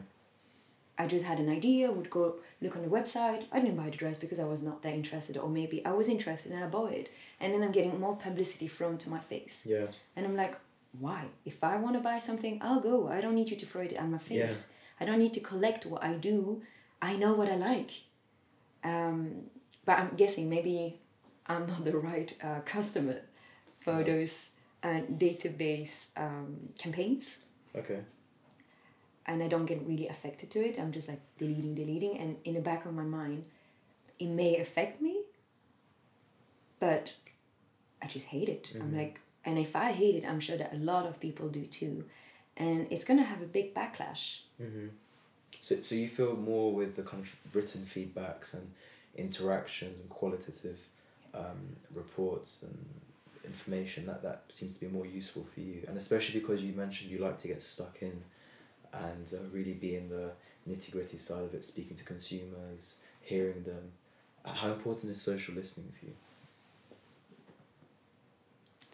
I just had an idea, would go look on the website. I didn't buy the dress because I was not that interested, or maybe I was interested and I bought it. And then I'm getting more publicity thrown to my face. Yeah. And I'm like, why? If I want to buy something, I'll go. I don't need you to throw it at my face. I don't need to collect what I do. I know what I like. Um, but I'm guessing maybe I'm not the right uh, customer for those uh, database um, campaigns. Okay. And I don't get really affected to it. I'm just like deleting, deleting. And in the back of my mind, it may affect me, but I just hate it. I'm Mhm. like, and if I hate it, I'm sure that a lot of people do too. And it's gonna have a big backlash. Mm-hmm. So, so you feel more with the kind of written feedbacks and interactions and qualitative um, reports and information that that seems to be more useful for you, and especially because you mentioned you like to get stuck in and uh, really be in the nitty gritty side of it, speaking to consumers, hearing them. Uh, how important is social listening for you?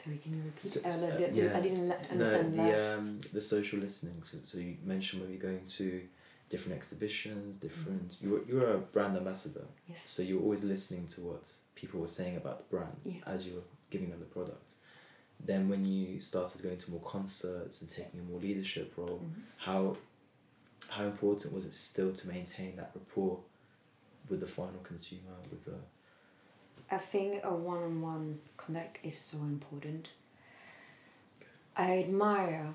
Sorry, can you repeat? So- uh, so, uh, the- yeah. I didn't understand no, last. the um, the social listening. So, so you mentioned maybe going to different exhibitions, different. You were you were a brand ambassador, yes. so you were always listening to what people were saying about the brands Yeah. as you were giving them the product. Then when you started going to more concerts and taking a more leadership role, Mhm. how how important was it still to maintain that rapport with the final consumer with the I think a one-on-one connect is so important. I admire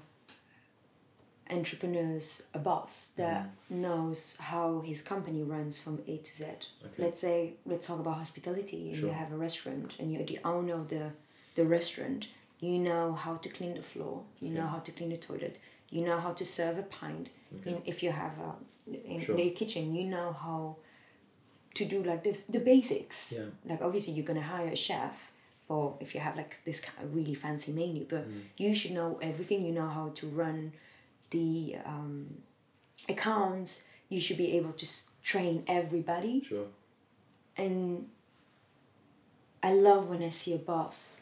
entrepreneurs, a boss that mm-hmm. knows how his company runs from A to Z. okay Let's say let's talk about hospitality and Sure. you have a restaurant and you're the owner of the the restaurant. You know how to clean the floor. You know how to clean the toilet. You know how to serve a pint. okay In, if you have a in Sure. the kitchen, you know how to do like this the basics. Yeah. Like obviously you're gonna hire a chef for if you have like this kind of really fancy menu but Mm. you should know everything. You know how to run the um, accounts. You should be able to s- train everybody. Sure. and I love when I see a boss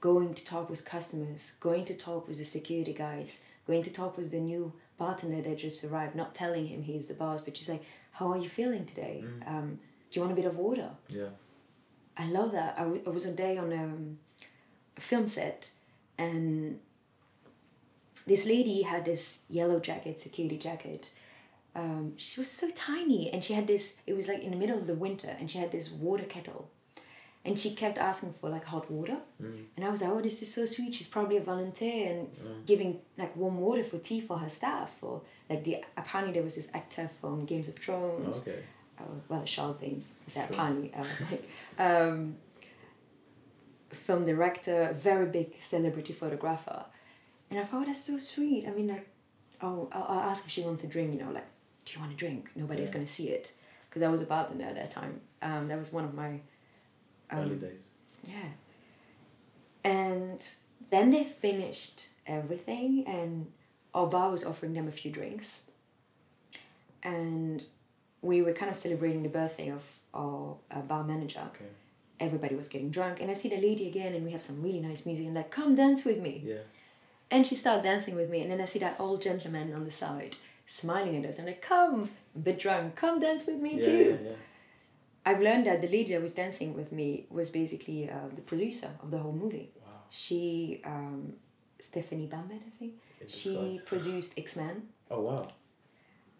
going to talk with customers, going to talk with the security guys, going to talk with the new bartender that just arrived, not telling him he's the boss, but just like, how are you feeling today? Um, do you want a bit of water? Yeah. I love that. I, w- I was a day on um, a film set and this lady had this yellow jacket, security jacket. Um, she was so tiny and she had this, it was like in the middle of the winter and she had this water kettle. And she kept asking for like hot water. And I was like, oh, this is so sweet. She's probably a volunteer and giving like warm water for tea for her staff. Or like the, apparently there was this actor from Games of Thrones Okay. uh, well, Charles Dance, is that Sure. apparently, uh, like, um, film director, very big celebrity photographer. And I thought, that's so sweet. I mean, like, oh, I'll, I'll ask if she wants a drink, you know, like, do you want a drink? Nobody's Yeah. to see it. Because I was about a bartender at that time. Um, that was one of my. Early Um, days. yeah. And then they finished everything, and our bar was offering them a few drinks. And we were kind of celebrating the birthday of our uh, bar manager. Okay. Everybody was getting drunk, and I see the lady again, and we have some really nice music, and like, come dance with me. Yeah. And she started dancing with me, and then I see that old gentleman on the side smiling at us. I'm like, come, a bit drunk, come dance with me Yeah, too. yeah, yeah. I've learned that the lady that was dancing with me was basically uh, the producer of the whole movie. Wow. She, um, Stephanie Bambet, I think, she produced X Men. Oh wow.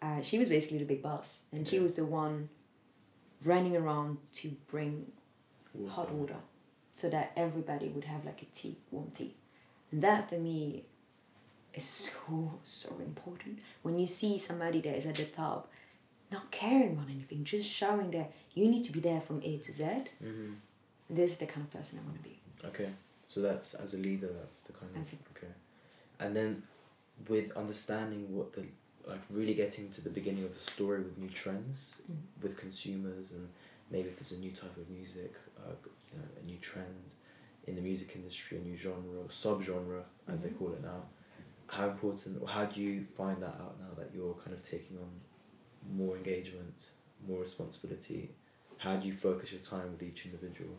Uh, she was basically the big boss, and she was the one running around to bring Water. hot water so that everybody would have like a tea, warm tea. And that for me is so, so important. When you see somebody that is at the top, not caring about anything, just showing that you need to be there from A to Z, Mm-hmm. this is the kind of person I want to be. Okay. So that's as a leader, that's the kind of okay. And then, with understanding what the like really getting to the beginning of the story with new trends Mhm. with consumers and maybe if there's a new type of music, uh, you know, a new trend in the music industry, a new genre or subgenre as they Mhm. call it now. How important how do you find that out now that you're kind of taking on more engagement, more responsibility? How do you focus your time with each individual?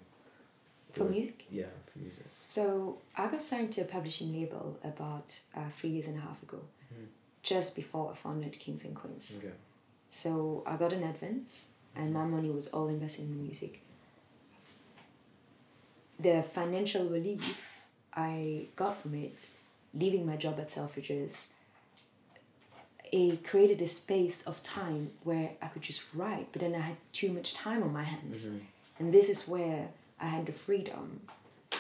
For Or- music? Yeah, for music. So I got signed to a publishing label about uh, three years and a half ago, Mhm. just before I founded Kings and Queens. Okay. So I got an advance, and my money was all invested in music. The financial relief I got from it, leaving my job at Selfridges, it created a space of time where I could just write, but then I had too much time on my hands. Mhm. And this is where I had the freedom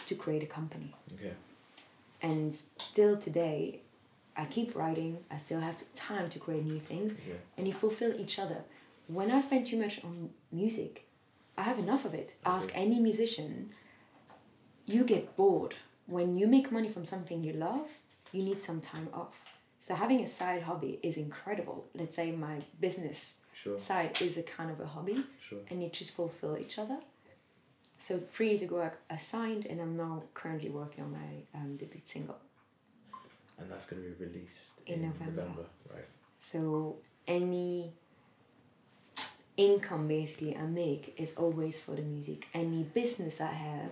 to create a company. Okay. And still today, I keep writing, I still have time to create new things Yeah. and you fulfill each other. When I spend too much on music, I have enough of it. Ask any musician, you get bored. When you make money from something you love, you need some time off. So having a side hobby is incredible. Let's say my business Sure. side is a kind of a hobby Sure. and you just fulfill each other. So three years ago, I, signed and I'm now currently working on my um, debut single. And that's going to be released In in, November. November. right? So any income basically I make is always for the music. Any business I have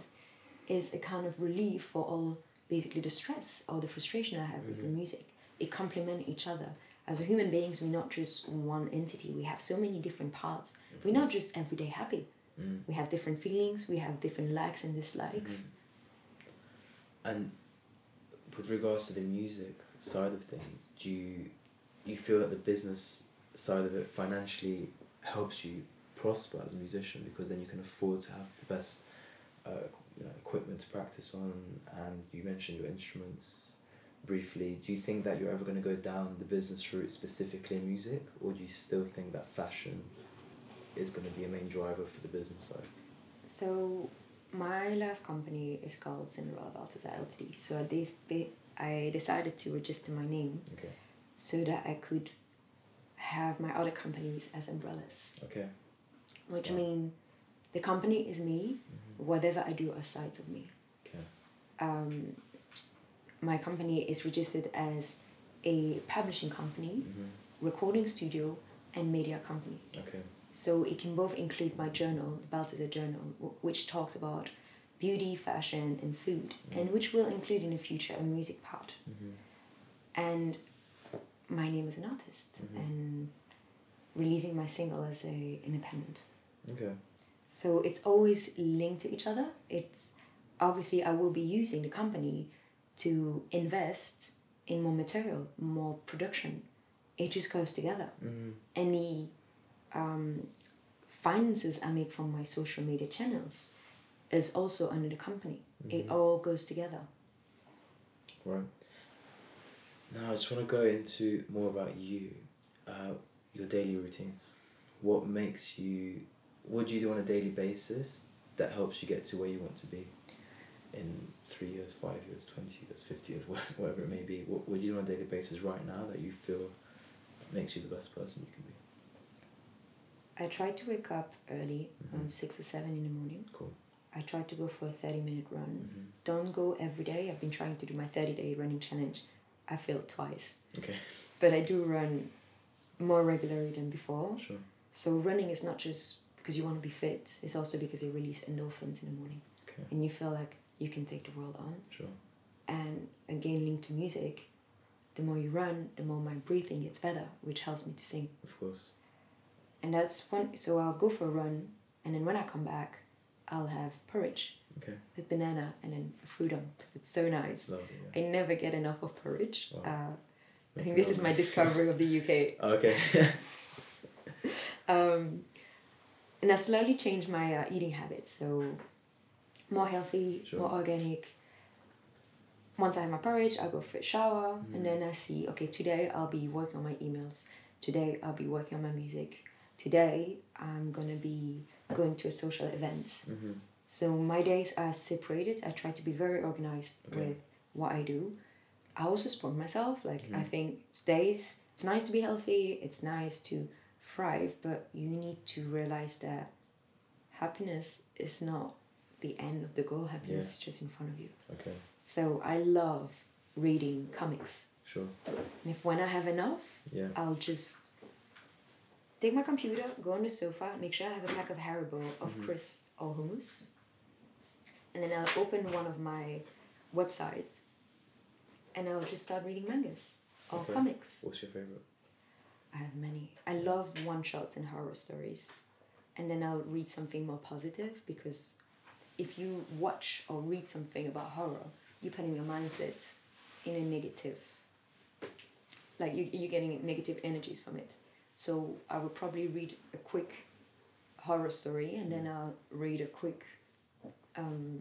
is a kind of relief for all basically the stress or the frustration I have with the Mhm. music. It complement each other. As human beings, we're not just one entity. We have so many different parts. We're not just everyday happy. Mm. We have different feelings. We have different likes and dislikes. Mhm. And with regards to the music side of things, do you you feel that the business side of it financially helps you prosper as a musician because then you can afford to have the best uh, you know, equipment to practice on, and you mentioned your instruments briefly. Do you think that you're ever going to go down the business route specifically in music, or do you still think that fashion is going to be a main driver for the business side? So my last company is called Cinderella Balthazar Ltd. So at this bit, I decided to register my name Okay. so that I could have my other companies as umbrellas. Okay. Which Smart. mean the company is me, Mhm. whatever I do are sides of me. Okay. Um, my company is registered as a publishing company, Mhm. recording studio and media company. Okay. So it can both include my journal, Belt is a journal, w- which talks about beauty, fashion, and food, and which will include in the future a music part. Mhm. And my name is an artist, Mhm. and releasing my single as a independent. Okay. So it's always linked to each other. It's obviously I will be using the company to invest in more material, more production. It just goes together. Mhm. Any um, finances I make from my social media channels is also under the company. It all goes together. Right. Now I just want to go into more about you, uh, your daily routines. What makes you? What do you do on a daily basis that helps you get to where you want to be? In three years, five years, twenty years, fifty years, *laughs* whatever it may be. What what do you do on a daily basis right now that you feel makes you the best person you can be? I try to wake up early, Mhm. around six or seven in the morning. Cool. I try to go for a 30 minute run. Mhm. Don't go every day. I've been trying to do my 30 day running challenge. I failed twice. Okay. But I do run more regularly than before. Sure. So running is not just because you want to be fit, it's also because you release endorphins in the morning Okay. and you feel like you can take the world on. Sure. And again, linked to music, the more you run, the more my breathing gets better, which helps me to sing. Of course. And that's one, so I'll go for a run, and then when I come back, I'll have porridge Okay. with banana and then fruit on because it's so nice. Lovely. Yeah. I never get enough of porridge. Wow. Uh, I think this is my discovery of the UK. *laughs* Okay. *laughs* Um, and I slowly changed my uh, eating habits. So more healthy, Sure. more organic. Once I have my porridge, I'll go for a shower Mhm. and then I see, okay, today I'll be working on my emails. Today I'll be working on my music. Today I'm to be going to a social event. mm-hmm. So my days are separated. I try to be very organized Okay. with what I do. I also support myself. Like I Mhm. think days. It's nice to be healthy. It's nice to thrive, but you need to realize that happiness is not the end of the goal. Happiness Yeah. is just in front of you. Okay. So I love reading comics, Sure. and if when I have enough, Yeah. I'll just take my computer, go on the sofa, make sure I have a pack of Haribo of Mhm. crisp or hummus, and then I'll open one of my websites and I'll just start reading mangas or Okay. comics. What's your favorite? I have many. I love one shots and horror stories. And then I'll read something more positive because if you watch or read something about horror, you're putting your mindset in a negative, like you, you're getting negative energies from it. So I would probably read a quick horror story and then I'll read a quick um,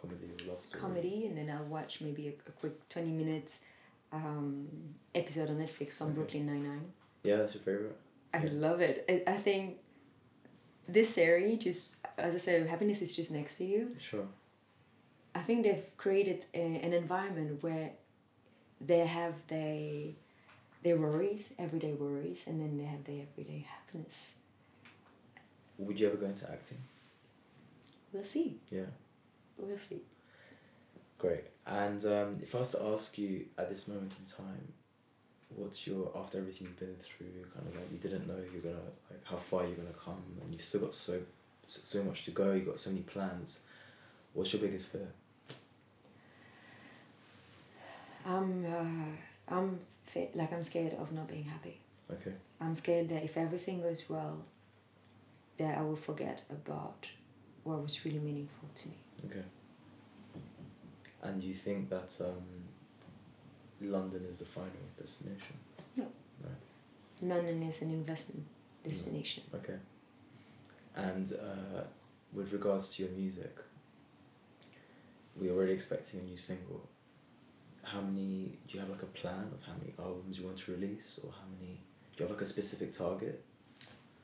Comedy or love story? comedy and then I'll watch maybe a, a quick 20 minutes um, episode on Netflix from Okay. Brooklyn Nine-Nine. Yeah, that's your favorite. I Yeah. love it. I, I think this series just, as I said, happiness is just next to you. Sure. I think they've created a, an environment where they have their their worries, everyday worries, and then they have their everyday happiness. Would you ever go into acting? We'll see. Yeah. We'll see. Great. And um, if I was to ask you at this moment in time, what's your after everything you've been through, kind of like you didn't know you're gonna like how far you're gonna come, and you've still got so so much to go. You've got so many plans. What's your biggest fear? I'm uh, I'm fa- like I'm scared of not being happy. Okay. I'm scared that if everything goes well, that I will forget about what was really meaningful to me. Okay. And you think that um, London is the final destination? No. No. London is an investment destination. Okay. And uh, with regards to your music, we're already expecting a new single. How many? Do you have like a plan of how many albums you want to release, or how many? Do you have like a specific target?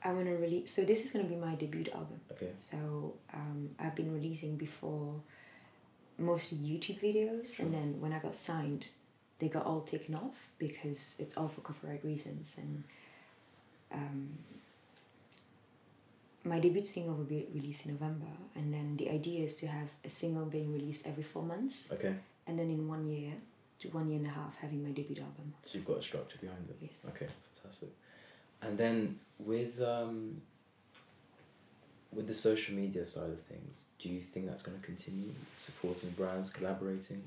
I want to release. So this is going to be my debut album. Okay. So um, I've been releasing before mostly YouTube videos, Sure. and then when I got signed, they got all taken off because it's all for copyright reasons. And um, my debut single will be released in November, and then the idea is to have a single being released every four months, Okay. and then in one year to one year and a half having my debut album. So you've got a structure behind it. Yes. Okay, fantastic. And then with um, with the social media side of things, do you think that's going to continue supporting brands, collaborating?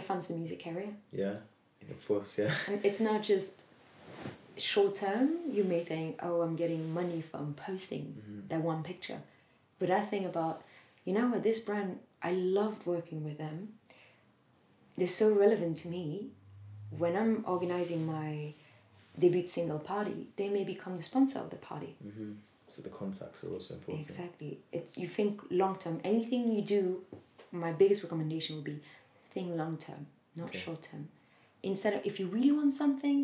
I the music career. Yeah, of course. Yeah. And it's not just short term. You may think, oh, I'm getting money from posting Mhm. that one picture. But I think about, you know what, this brand, I loved working with them. They're so relevant to me. When I'm organizing my debut single party, they may become the sponsor of the party. hmm So the contacts are also important. Exactly. It's you think long term. Anything you do, my biggest recommendation would be think long term, not Okay. short term. Instead of if you really want something,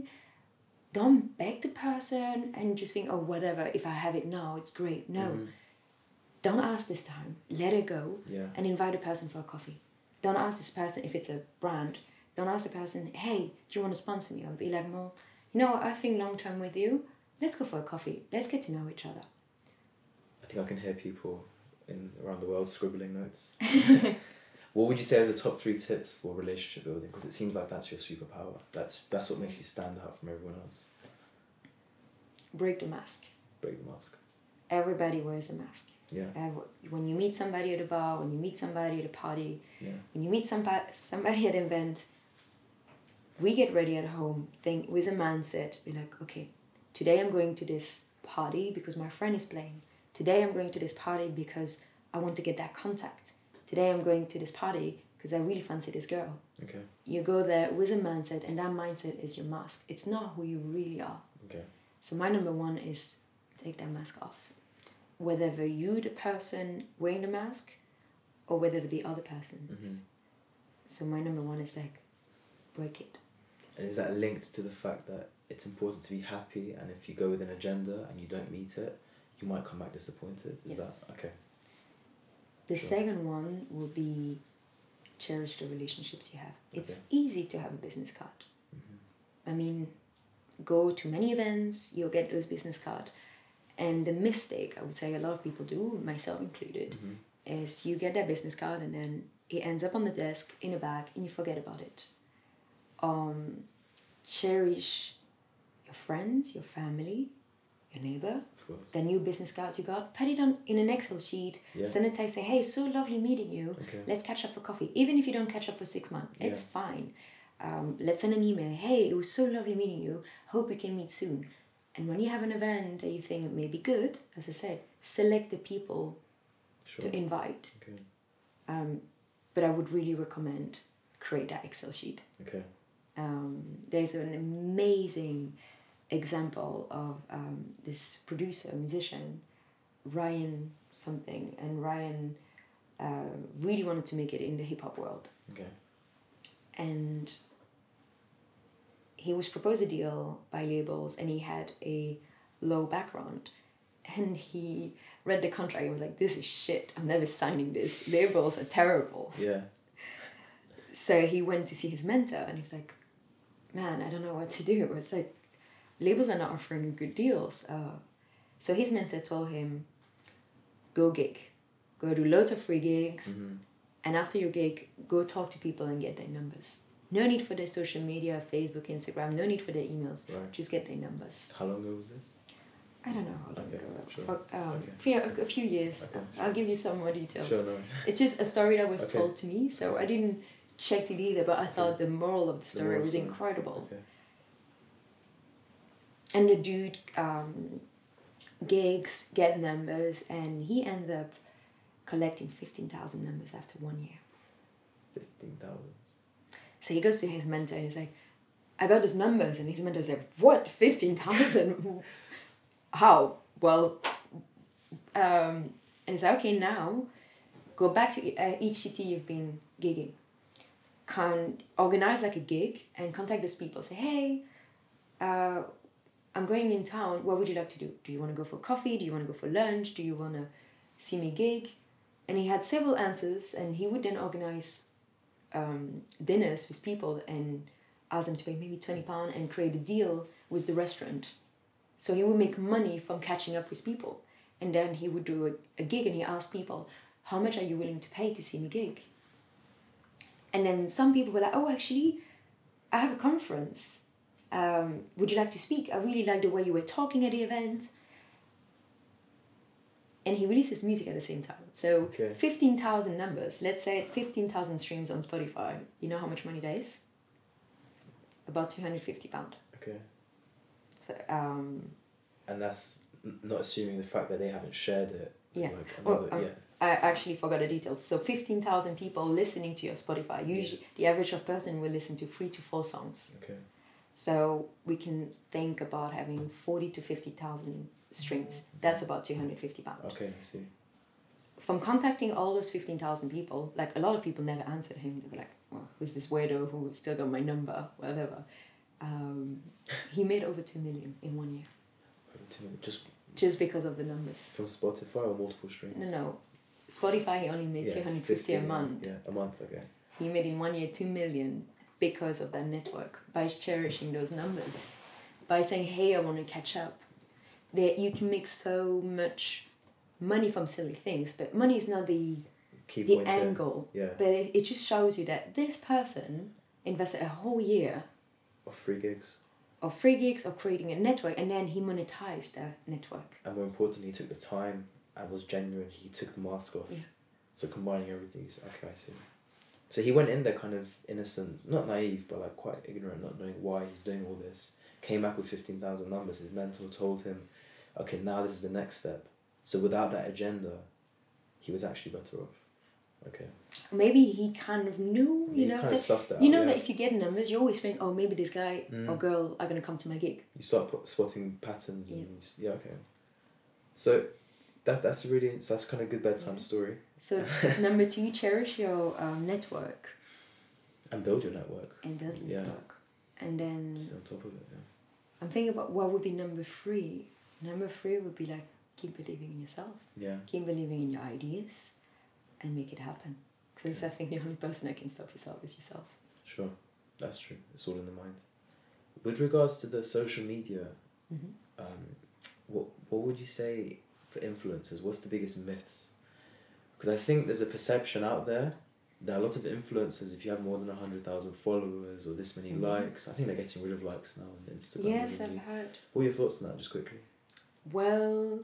don't beg the person and just think, oh whatever, if I have it now, it's great. No. Mhm. Don't ask this time. Let it go Yeah. and invite a person for a coffee. Don't ask this person if it's a brand. Don't ask the person, hey, do you want to sponsor me? I'll be like, well, you know what, I think long term with you, let's go for a coffee. Let's get to know each other. I think I can hear people in around the world scribbling notes. *laughs* what would you say as the top three tips for relationship building? Because it seems like that's your superpower. That's that's what makes you stand out from everyone else. Break the mask. Break the mask. Everybody wears a mask. Yeah. Ev- When you meet somebody at a bar, when you meet somebody at a party, Yeah. when you meet somebody, somebody at an event, we get ready at home, think with a mindset, be like, okay, today I'm going to this party because my friend is playing. Today I'm going to this party because I want to get that contact. Today I'm going to this party because I really fancy this girl. Okay. You go there with a mindset, and that mindset is your mask. It's not who you really are. Okay. So my number one is take that mask off. Whether you the person wearing the mask or whether the other person. Mhm. So my number one is like break it. And is that linked to the fact that it's important to be happy, and if you go with an agenda and you don't meet it, you might come back disappointed? Is Yes. that okay? The Sure. second one will be cherish the relationships you have. It's Okay. easy to have a business card. Mhm. I mean, go to many events, you'll get those business card. And the mistake I would say a lot of people do, myself included, Mhm. is you get that business card and then it ends up on the desk in a bag and you forget about it. Um, cherish your friends, your family, your neighbor, the new business cards you got, put it on in an Excel sheet, Yeah. send a text, say, hey, so lovely meeting you. Okay. Let's catch up for coffee. Even if you don't catch up for six months, it's fine. Um, let's send an email. Hey, it was so lovely meeting you. Hope we can meet soon. And when you have an event that you think may be good, as I said, select the people Sure. to invite. Okay. Um, but I would really recommend create that Excel sheet. Okay. Um, there's an amazing example of um, this producer, musician, Ryan something, and Ryan uh, really wanted to make it in the hip hop world. Okay. And he was proposed a deal by labels, and he had a low background. *laughs* And he read the contract and was like, "This is shit. I'm never signing this. Labels are terrible." *laughs* Yeah. So he went to see his mentor and he was like, Man, I don't know what to do. It's like, labels are not offering good deals. Uh, so his mentor told him, Go gig, go do loads of free gigs. Mhm. And after your gig, go talk to people and get their numbers. No need for their social media, Facebook, Instagram, no need for their emails. Right. Just get their numbers. How long ago was this? I don't know how long Okay, ago. sure. For, um, Okay. a, a few years. Okay, I'll give you some more details. Sure, no. It's just a story that was told to me, so I didn't check it either, but I thought the moral of the story moral was incredible. Okay. And the dude um, gigs, get numbers, and he ends up collecting 15,000 numbers after one year. Fifteen thousand. So he goes to his mentor and he's like, I got those numbers. And his mentor's like, What? 15,000? *laughs* How? Well, um, and he's like, Okay, now go back to uh, each city you've been gigging. Can organize like a gig and contact those people. Say, Hey, uh, I'm going in town. What would you like to do? Do you want to go for coffee? Do you want to go for lunch? Do you want to see me gig? And he had several answers, and he would then organize um, dinners with people and ask them to pay maybe 20 pounds and create a deal with the restaurant. So he would make money from catching up with people. And then he would do a, a gig and he asked people, How much are you willing to pay to see me gig? And then some people were like, oh, actually, I have a conference. Um, would you like to speak? I really like the way you were talking at the event. And he releases music at the same time. So Okay. 15,000 numbers. Let's say 15,000 streams on Spotify. You know how much money that is? About 250 pound. Okay. So, um, And that's not assuming the fact that they haven't shared it. Yeah. Like Well, um, yeah. I actually forgot a detail. So 15,000 people listening to your Spotify. Usually, the average of person will listen to three to four songs. Okay. So we can think about having 40 to 50,000 streams. That's about 250 pounds. Okay. I see. From contacting all those 15,000 people, like a lot of people never answered him. They were like, well, who's this weirdo who still got my number, whatever. Um, he made over 2 million in one year Just just because of the numbers. from Spotify or multiple streams. No, no. Spotify, he only made Yeah, 250 a month. Yeah, a month. Okay. He made in one year 2 million because of that network, by cherishing those numbers, by saying, hey, I want to catch up. That you can make so much money from silly things, but money is not the, Key the angle. Yeah. But it, it just shows you that this person invested a whole year Of free gigs, of free gigs or creating a network and then he monetized that network. and more importantly, he took the time and was genuine. He took the mask off. Yeah. So combining everything, he's okay. I see. So he went in there kind of innocent, not naive, but like quite ignorant, not knowing why he's doing all this. Came back with fifteen thousand numbers. His mentor told him, "Okay, now this is the next step." So without that agenda, he was actually better off. Okay. Maybe he kind of knew, you know, kind of so- sussed it you know yeah. that if you get numbers, you always think, oh, maybe this guy Mm. or girl are gonna come to my gig. you start spotting patterns and Yeah. you yeah okay so that that's a really so that's kind of a good bedtime Yeah. story So *laughs* number two, cherish your um, network and build your network and build your Yeah. network. And then Stay on top of it yeah I'm thinking about what would be number three. Number three would be like keep believing in yourself, yeah keep believing in your ideas, and make it happen. Because I think the only person that can stop yourself is yourself. sure that's true it's all in the mind with regards to the social media hmm um, what what would you say for influencers what's the biggest myths because I think there's a perception out there that a lot of influencers if you have more than 100,000 followers or this many Mhm. likes I think they're getting rid of likes now on Instagram Yes, really. I've heard. what are your thoughts on that just quickly Well,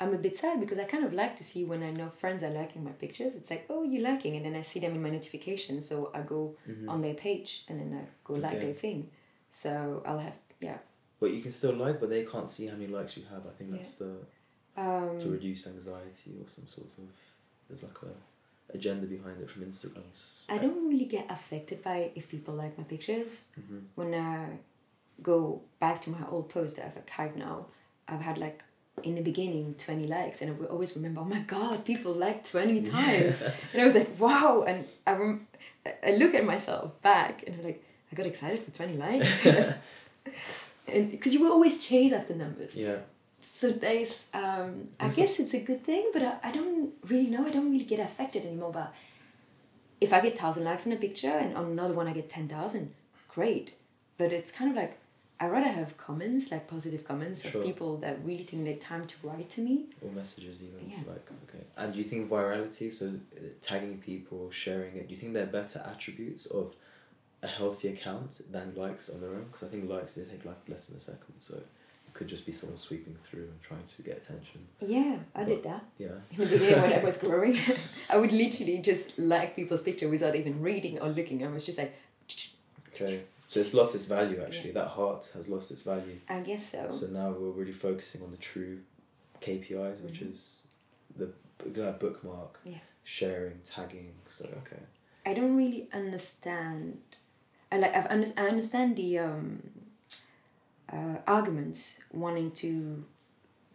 I'm a bit sad because I kind of like to see when I know friends are liking my pictures. It's like, oh, you're liking, and then I see them in my notifications. So I go Mhm. on their page and then I go like their thing. So I'll have yeah. But you can still like, but they can't see how many likes you have. I think Yeah. that's the Um, to reduce anxiety or some sort of there's like a agenda behind it from Instagram's. I don't really get affected by if people like my pictures. hmm When I go back to my old post that I've archived now, I've had like in the beginning 20 likes and I will always remember, oh my god, people like 20 *laughs* times. and I was like, wow. And I, rem- I look at myself back and I'm like, I got excited for 20 likes. *laughs* *laughs* and because you will always chase after numbers. Yeah. So there's, um, I guess it's a good thing, but I, I don't really know. I don't really get affected anymore. But if I get 1,000 likes in a picture and on another one I get 10,000, great. But it's kind of like, i rather have comments, like positive comments Sure. of people that really take their time to write to me. Or messages even. Yeah. So like okay. And do you think virality, so uh, tagging people, sharing it, do you think they're better attributes of a healthy account than likes on their own? Because I think likes they take like less than a second, so it could just be someone sweeping through and trying to get attention. Yeah, I did that. Yeah. in the beginning when I was *laughs* growing. I would literally just like people's picture without even reading or looking. I was just like, Okay. So it's lost its value actually. That heart has lost its value. I guess so. So now we're really focusing on the true KPIs, which Mhm. is the uh, bookmark, Yeah. sharing, tagging. So okay. I don't really understand. I like I've under, I understand the um, uh, arguments wanting to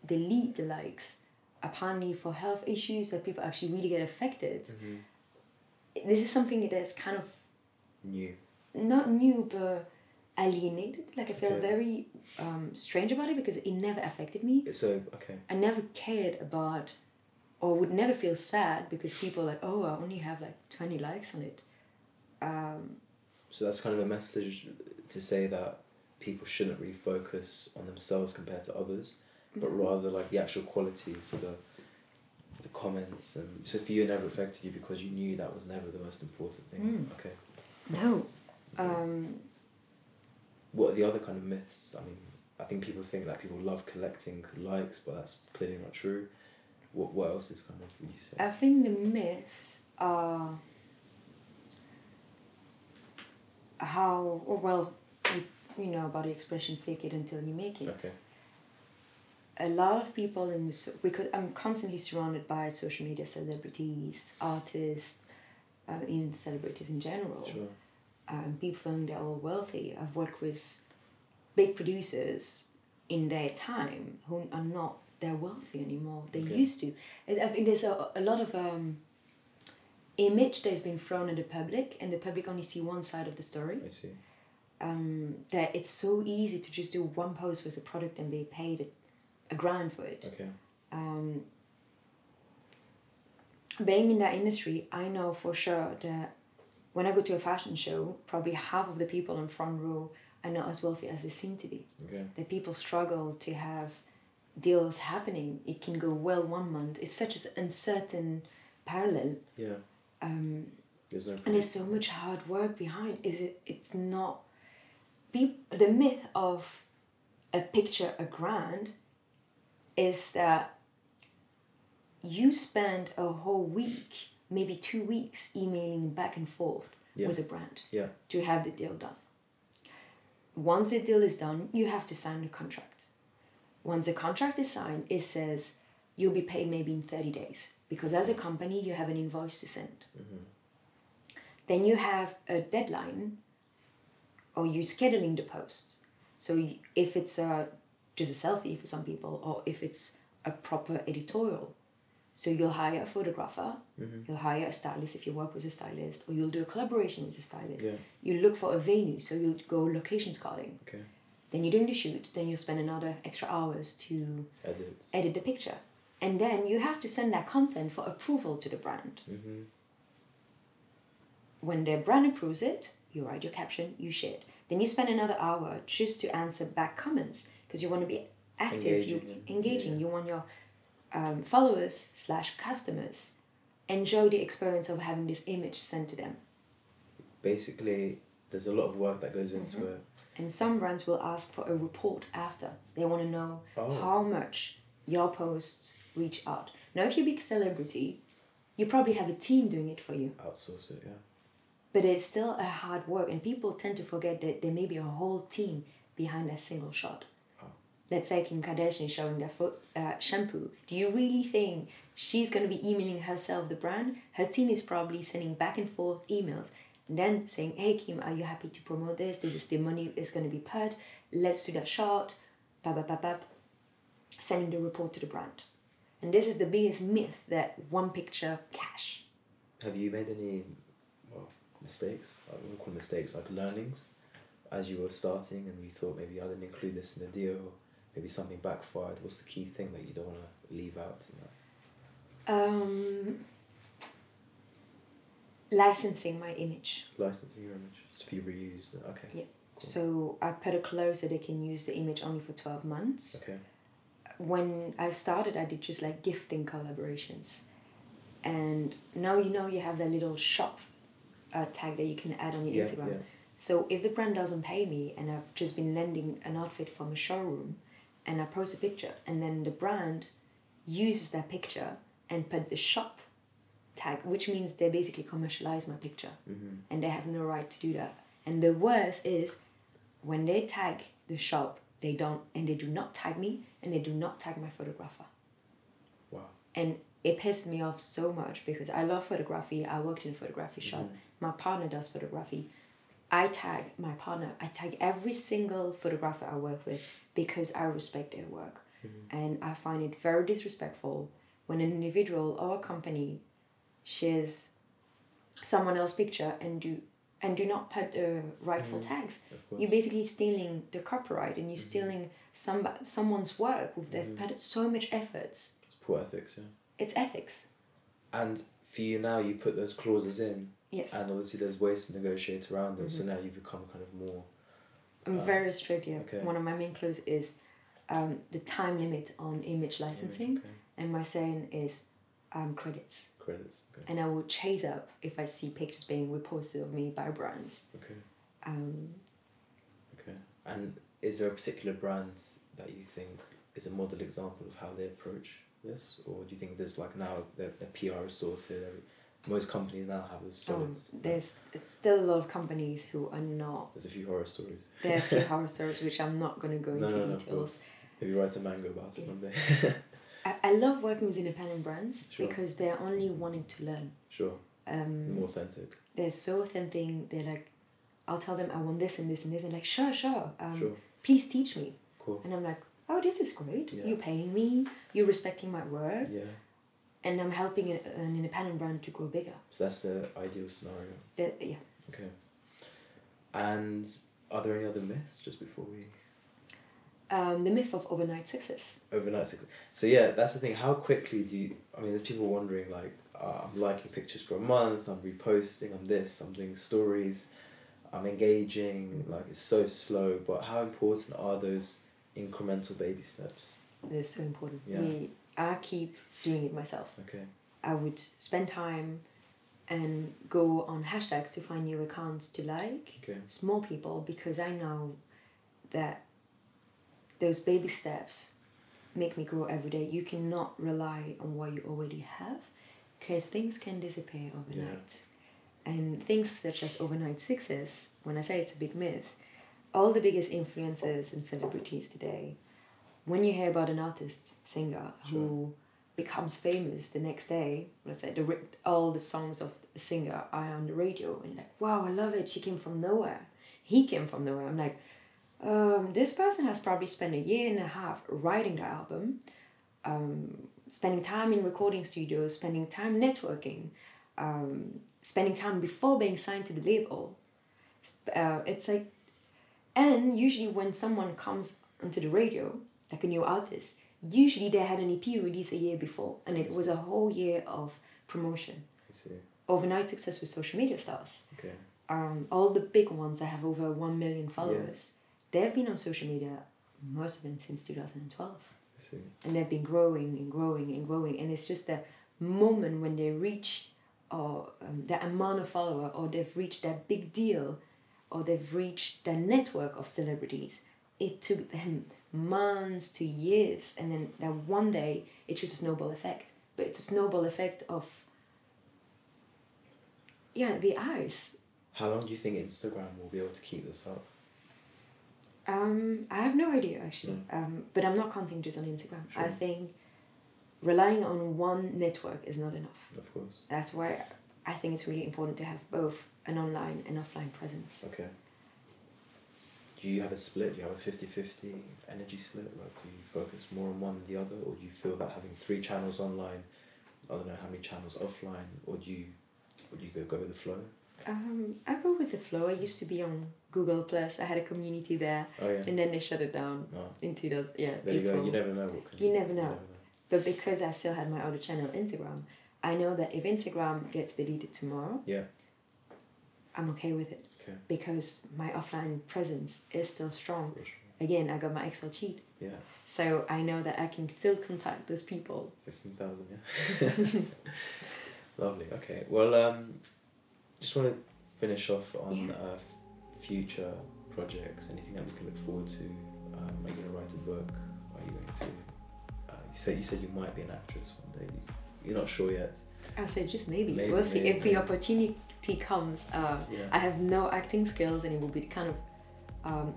delete the likes, apparently for health issues that people actually really get affected. Mm-hmm. This is something that is kind of New. not new but alienated. Like I feel Okay. very um, strange about it because it never affected me. So okay. I never cared about or would never feel sad because people are like, oh, I only have like 20 likes on it. Um, So that's kind of a message to say that people shouldn't really focus on themselves compared to others, but Mhm. rather like the actual quality, so the the comments and so for you it never affected you because you knew that was never the most important thing. Mm. Okay. No. Um, What are the other kind of myths? I mean, I think people think that people love collecting likes, but that's clearly not true. What what else is kind of you say? I think the myths are how, or well, you, you know about the expression fake it until you make it. Okay. A lot of people in this, because I'm constantly surrounded by social media celebrities, artists, uh, even celebrities in general. Sure. um, people think they're all wealthy. I've worked with big producers in their time who are not they're wealthy anymore. They Okay. used to. I think there's a, a lot of um, image that has been thrown at the public, and the public only see one side of the story. I see. Um, that it's so easy to just do one post with a product and be paid a, a grand for it Okay. um, being in that industry, I know for sure that when I go to a fashion show, probably half of the people in front row are not as wealthy as they seem to be. Okay. That people struggle to have deals happening. It can go well one month. It's such an uncertain parallel, Yeah. Um, There's no. and there's so much hard work behind. Is it? It's not. Peop the myth of a picture a grand is that you spend a whole week, maybe two weeks, emailing back and forth Yeah. with a brand Yeah. to have the deal done. Once the deal is done, you have to sign the contract. Once the contract is signed, it says you'll be paid maybe in 30 days because as a company, you have an invoice to send. Mm-hmm. Then you have a deadline or you're scheduling the post. So if it's a, just a selfie for some people or if it's a proper editorial, so you'll hire a photographer, mm-hmm. you'll hire a stylist if you work with a stylist, or you'll do a collaboration with a stylist. Yeah. You look for a venue, so you'll go location scouting. Okay. Then you're doing the shoot, then you'll spend another extra hours to Edits. edit the picture. And then you have to send that content for approval to the brand. Mm-hmm. When the brand approves it, you write your caption, you share it. Then you spend another hour just to answer back comments because you want to be active, Engaging, you engaging. Yeah. You want your um, followers slash customers enjoy the experience of having this image sent to them. Basically, there's a lot of work that goes into Mm-hmm. it. And some brands will ask for a report after. They want to know Oh. how much your posts reach out. Now, if you're a big celebrity, you probably have a team doing it for you. Outsource it. Yeah. But it's still a hard work, and people tend to forget that there may be a whole team behind a single shot. Oh. Let's say Kim Kardashian is showing their foot uh, shampoo. Do you really think she's going to be emailing herself the brand? Her team is probably sending back and forth emails and then saying, "Hey Kim, are you happy to promote this? This is the money is going to be put. Let's do that shot." Bap, bap, bap, bap. Sending the report to the brand. And this is the biggest myth that one picture cash. Have you made any well, mistakes? I wouldn't call mistakes, like learnings, as you were starting, and you thought maybe I didn't include this in the deal, or maybe something backfired. What's the key thing that you don't want to leave out? In that? Um, licensing my image. Licensing your image to be reused. Okay. Yeah. So I put a clause that they can use the image only for 12 months. Okay. When I started, I did just like gifting collaborations. And now you know you have that little shop uh, tag that you can add on your Yeah, Instagram. yeah. So if the brand doesn't pay me and I've just been lending an outfit from a showroom and I post a picture and then the brand uses that picture and put the shop tag, which means they basically commercialize my picture Mm-hmm. and they have no right to do that. And the worst is when they tag the shop, they don't and they do not tag me and they do not tag my photographer. Wow. And it pissed me off so much because I love photography. I worked in a photography shop. Mm-hmm. My partner does photography. I tag my partner. I tag every single photographer I work with because I respect their work. Mm-hmm. And I find it very disrespectful when an individual or a company shares someone else's picture and do and do not put the rightful tags. You're basically stealing the copyright and you're stealing some someone's work with they've put so much efforts. It's poor ethics, yeah. It's ethics. And for you now, you put those clauses in, Yes. and obviously there's ways to negotiate around them. So Mm-hmm. now you've become kind of more. I'm very strict here. okay. One of my main clauses is um, the time limit on image licensing. Okay. And my saying is um, credits. Credits. Okay. And I will chase up if I see pictures being reposted of me by brands. Okay. Um, Okay. And is there a particular brand that you think is a model example of how they approach this, or do you think there's like now their, the PR is sorted? Most companies now have this solid. um, there's still a lot of companies who are not. There's a few horror stories. There are a few *laughs* horror stories which I'm not going to go No, into no, no, details. Maybe write a manga about it Yeah. one day. *laughs* I, I love working with independent brands Sure. because they're only wanting to learn. sure. Um, More authentic. they're so authentic. They're like, I'll tell them I want this and this and this, and like, sure, sure. Um, Sure. Please teach me. Cool. And I'm like, oh, this is great. Yeah. You're paying me. You're respecting my work, Yeah. and I'm helping a, an independent brand to grow bigger. So that's the ideal scenario. That, yeah. Okay. And are there any other myths just before we Um, the myth of overnight success. overnight success? So yeah, that's the thing. How quickly do you? I mean, there's people wondering like, uh, I'm liking pictures for a month. I'm reposting. I'm this. I'm doing stories. I'm engaging. Like it's so slow. But how important are those incremental baby steps? They're so important. Yeah. We, I keep doing it myself. Okay. I would spend time and go on hashtags to find new accounts to like. Okay. small people because I know that those baby steps make me grow every day. You cannot rely on what you already have because things can disappear overnight. And things such as overnight success, when I say it's a big myth, all the biggest influencers and celebrities today, when you hear about an artist, singer, who becomes famous the next day, let's say the, all the songs of a singer are on the radio, and like, wow, I love it. She came from nowhere. He came from nowhere. I'm like, um, this person has probably spent a year and a half writing the album, um, spending time in recording studios, spending time networking, um, spending time before being signed to the label. Uh, it's like, and usually when someone comes onto the radio, like a new artist, usually they had an EP release a year before, and it was a whole year of promotion. Overnight success with social media stars Okay. um, all the big ones that have over 1 million followers, they've been on social media, most of them since 2012. I see. And they've been growing and growing and growing. And it's just the moment when they reach or um, that amount of follower or they've reached that big deal or they've reached that network of celebrities. It took them months to years. And then that one day, it's just a snowball effect. But it's a snowball effect of, yeah, the eyes. How long do you think Instagram will be able to keep this up? Um, I have no idea actually. Mm. Um, but I'm not counting just on Instagram. I think relying on one network is not enough. Of course. That's why I think it's really important to have both an online and offline presence. Okay. Do you have a split? Do you have a 50 50 energy split? Like, do you focus more on one than the other? Or do you feel that having three channels online, I don't know how many channels offline, or do you, or do you go, go with the flow? Um, I go with the flow. I used to be on Google Plus. I had a community there, Oh, yeah. and then they shut it down No. in 2000. Yeah, There you go. You never know what can You never know. But because I still had my other channel, Instagram, I know that if Instagram gets deleted tomorrow, Yeah. I'm okay with it Okay. because my offline presence is still strong. So, sure. Again, I got my Excel sheet. Yeah. So I know that I can still contact those people. 15,000, yeah. *laughs* Lovely. Okay. Well, um, just want to finish off on Yeah. uh, future projects. Anything that we can look forward to? Um, are you going to write a book? Are you going to? Uh, you said you said you might be an actress one day. You're not sure yet. I said just maybe. Maybe, we'll see maybe, if the opportunity comes. Uh, Yeah. I have no acting skills, and it will be kind of, um,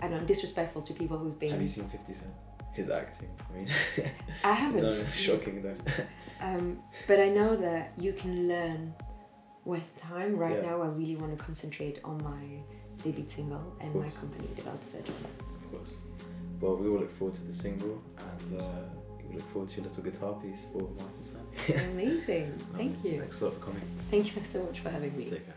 I don't know, disrespectful to people who's been. Have you seen Fifty Cent? His acting. I mean, I haven't. *laughs* no, shocking though. Um, but I know that you can learn with time. Right Yeah. now, I really want to concentrate on my debut single and my company, Developed Surgery. of course. Well, we all look forward to the single, and uh, we look forward to your little guitar piece for Martin Stanley. *laughs* Amazing. Thank you. Thanks a lot for coming. Thank you so much for having me. Take care.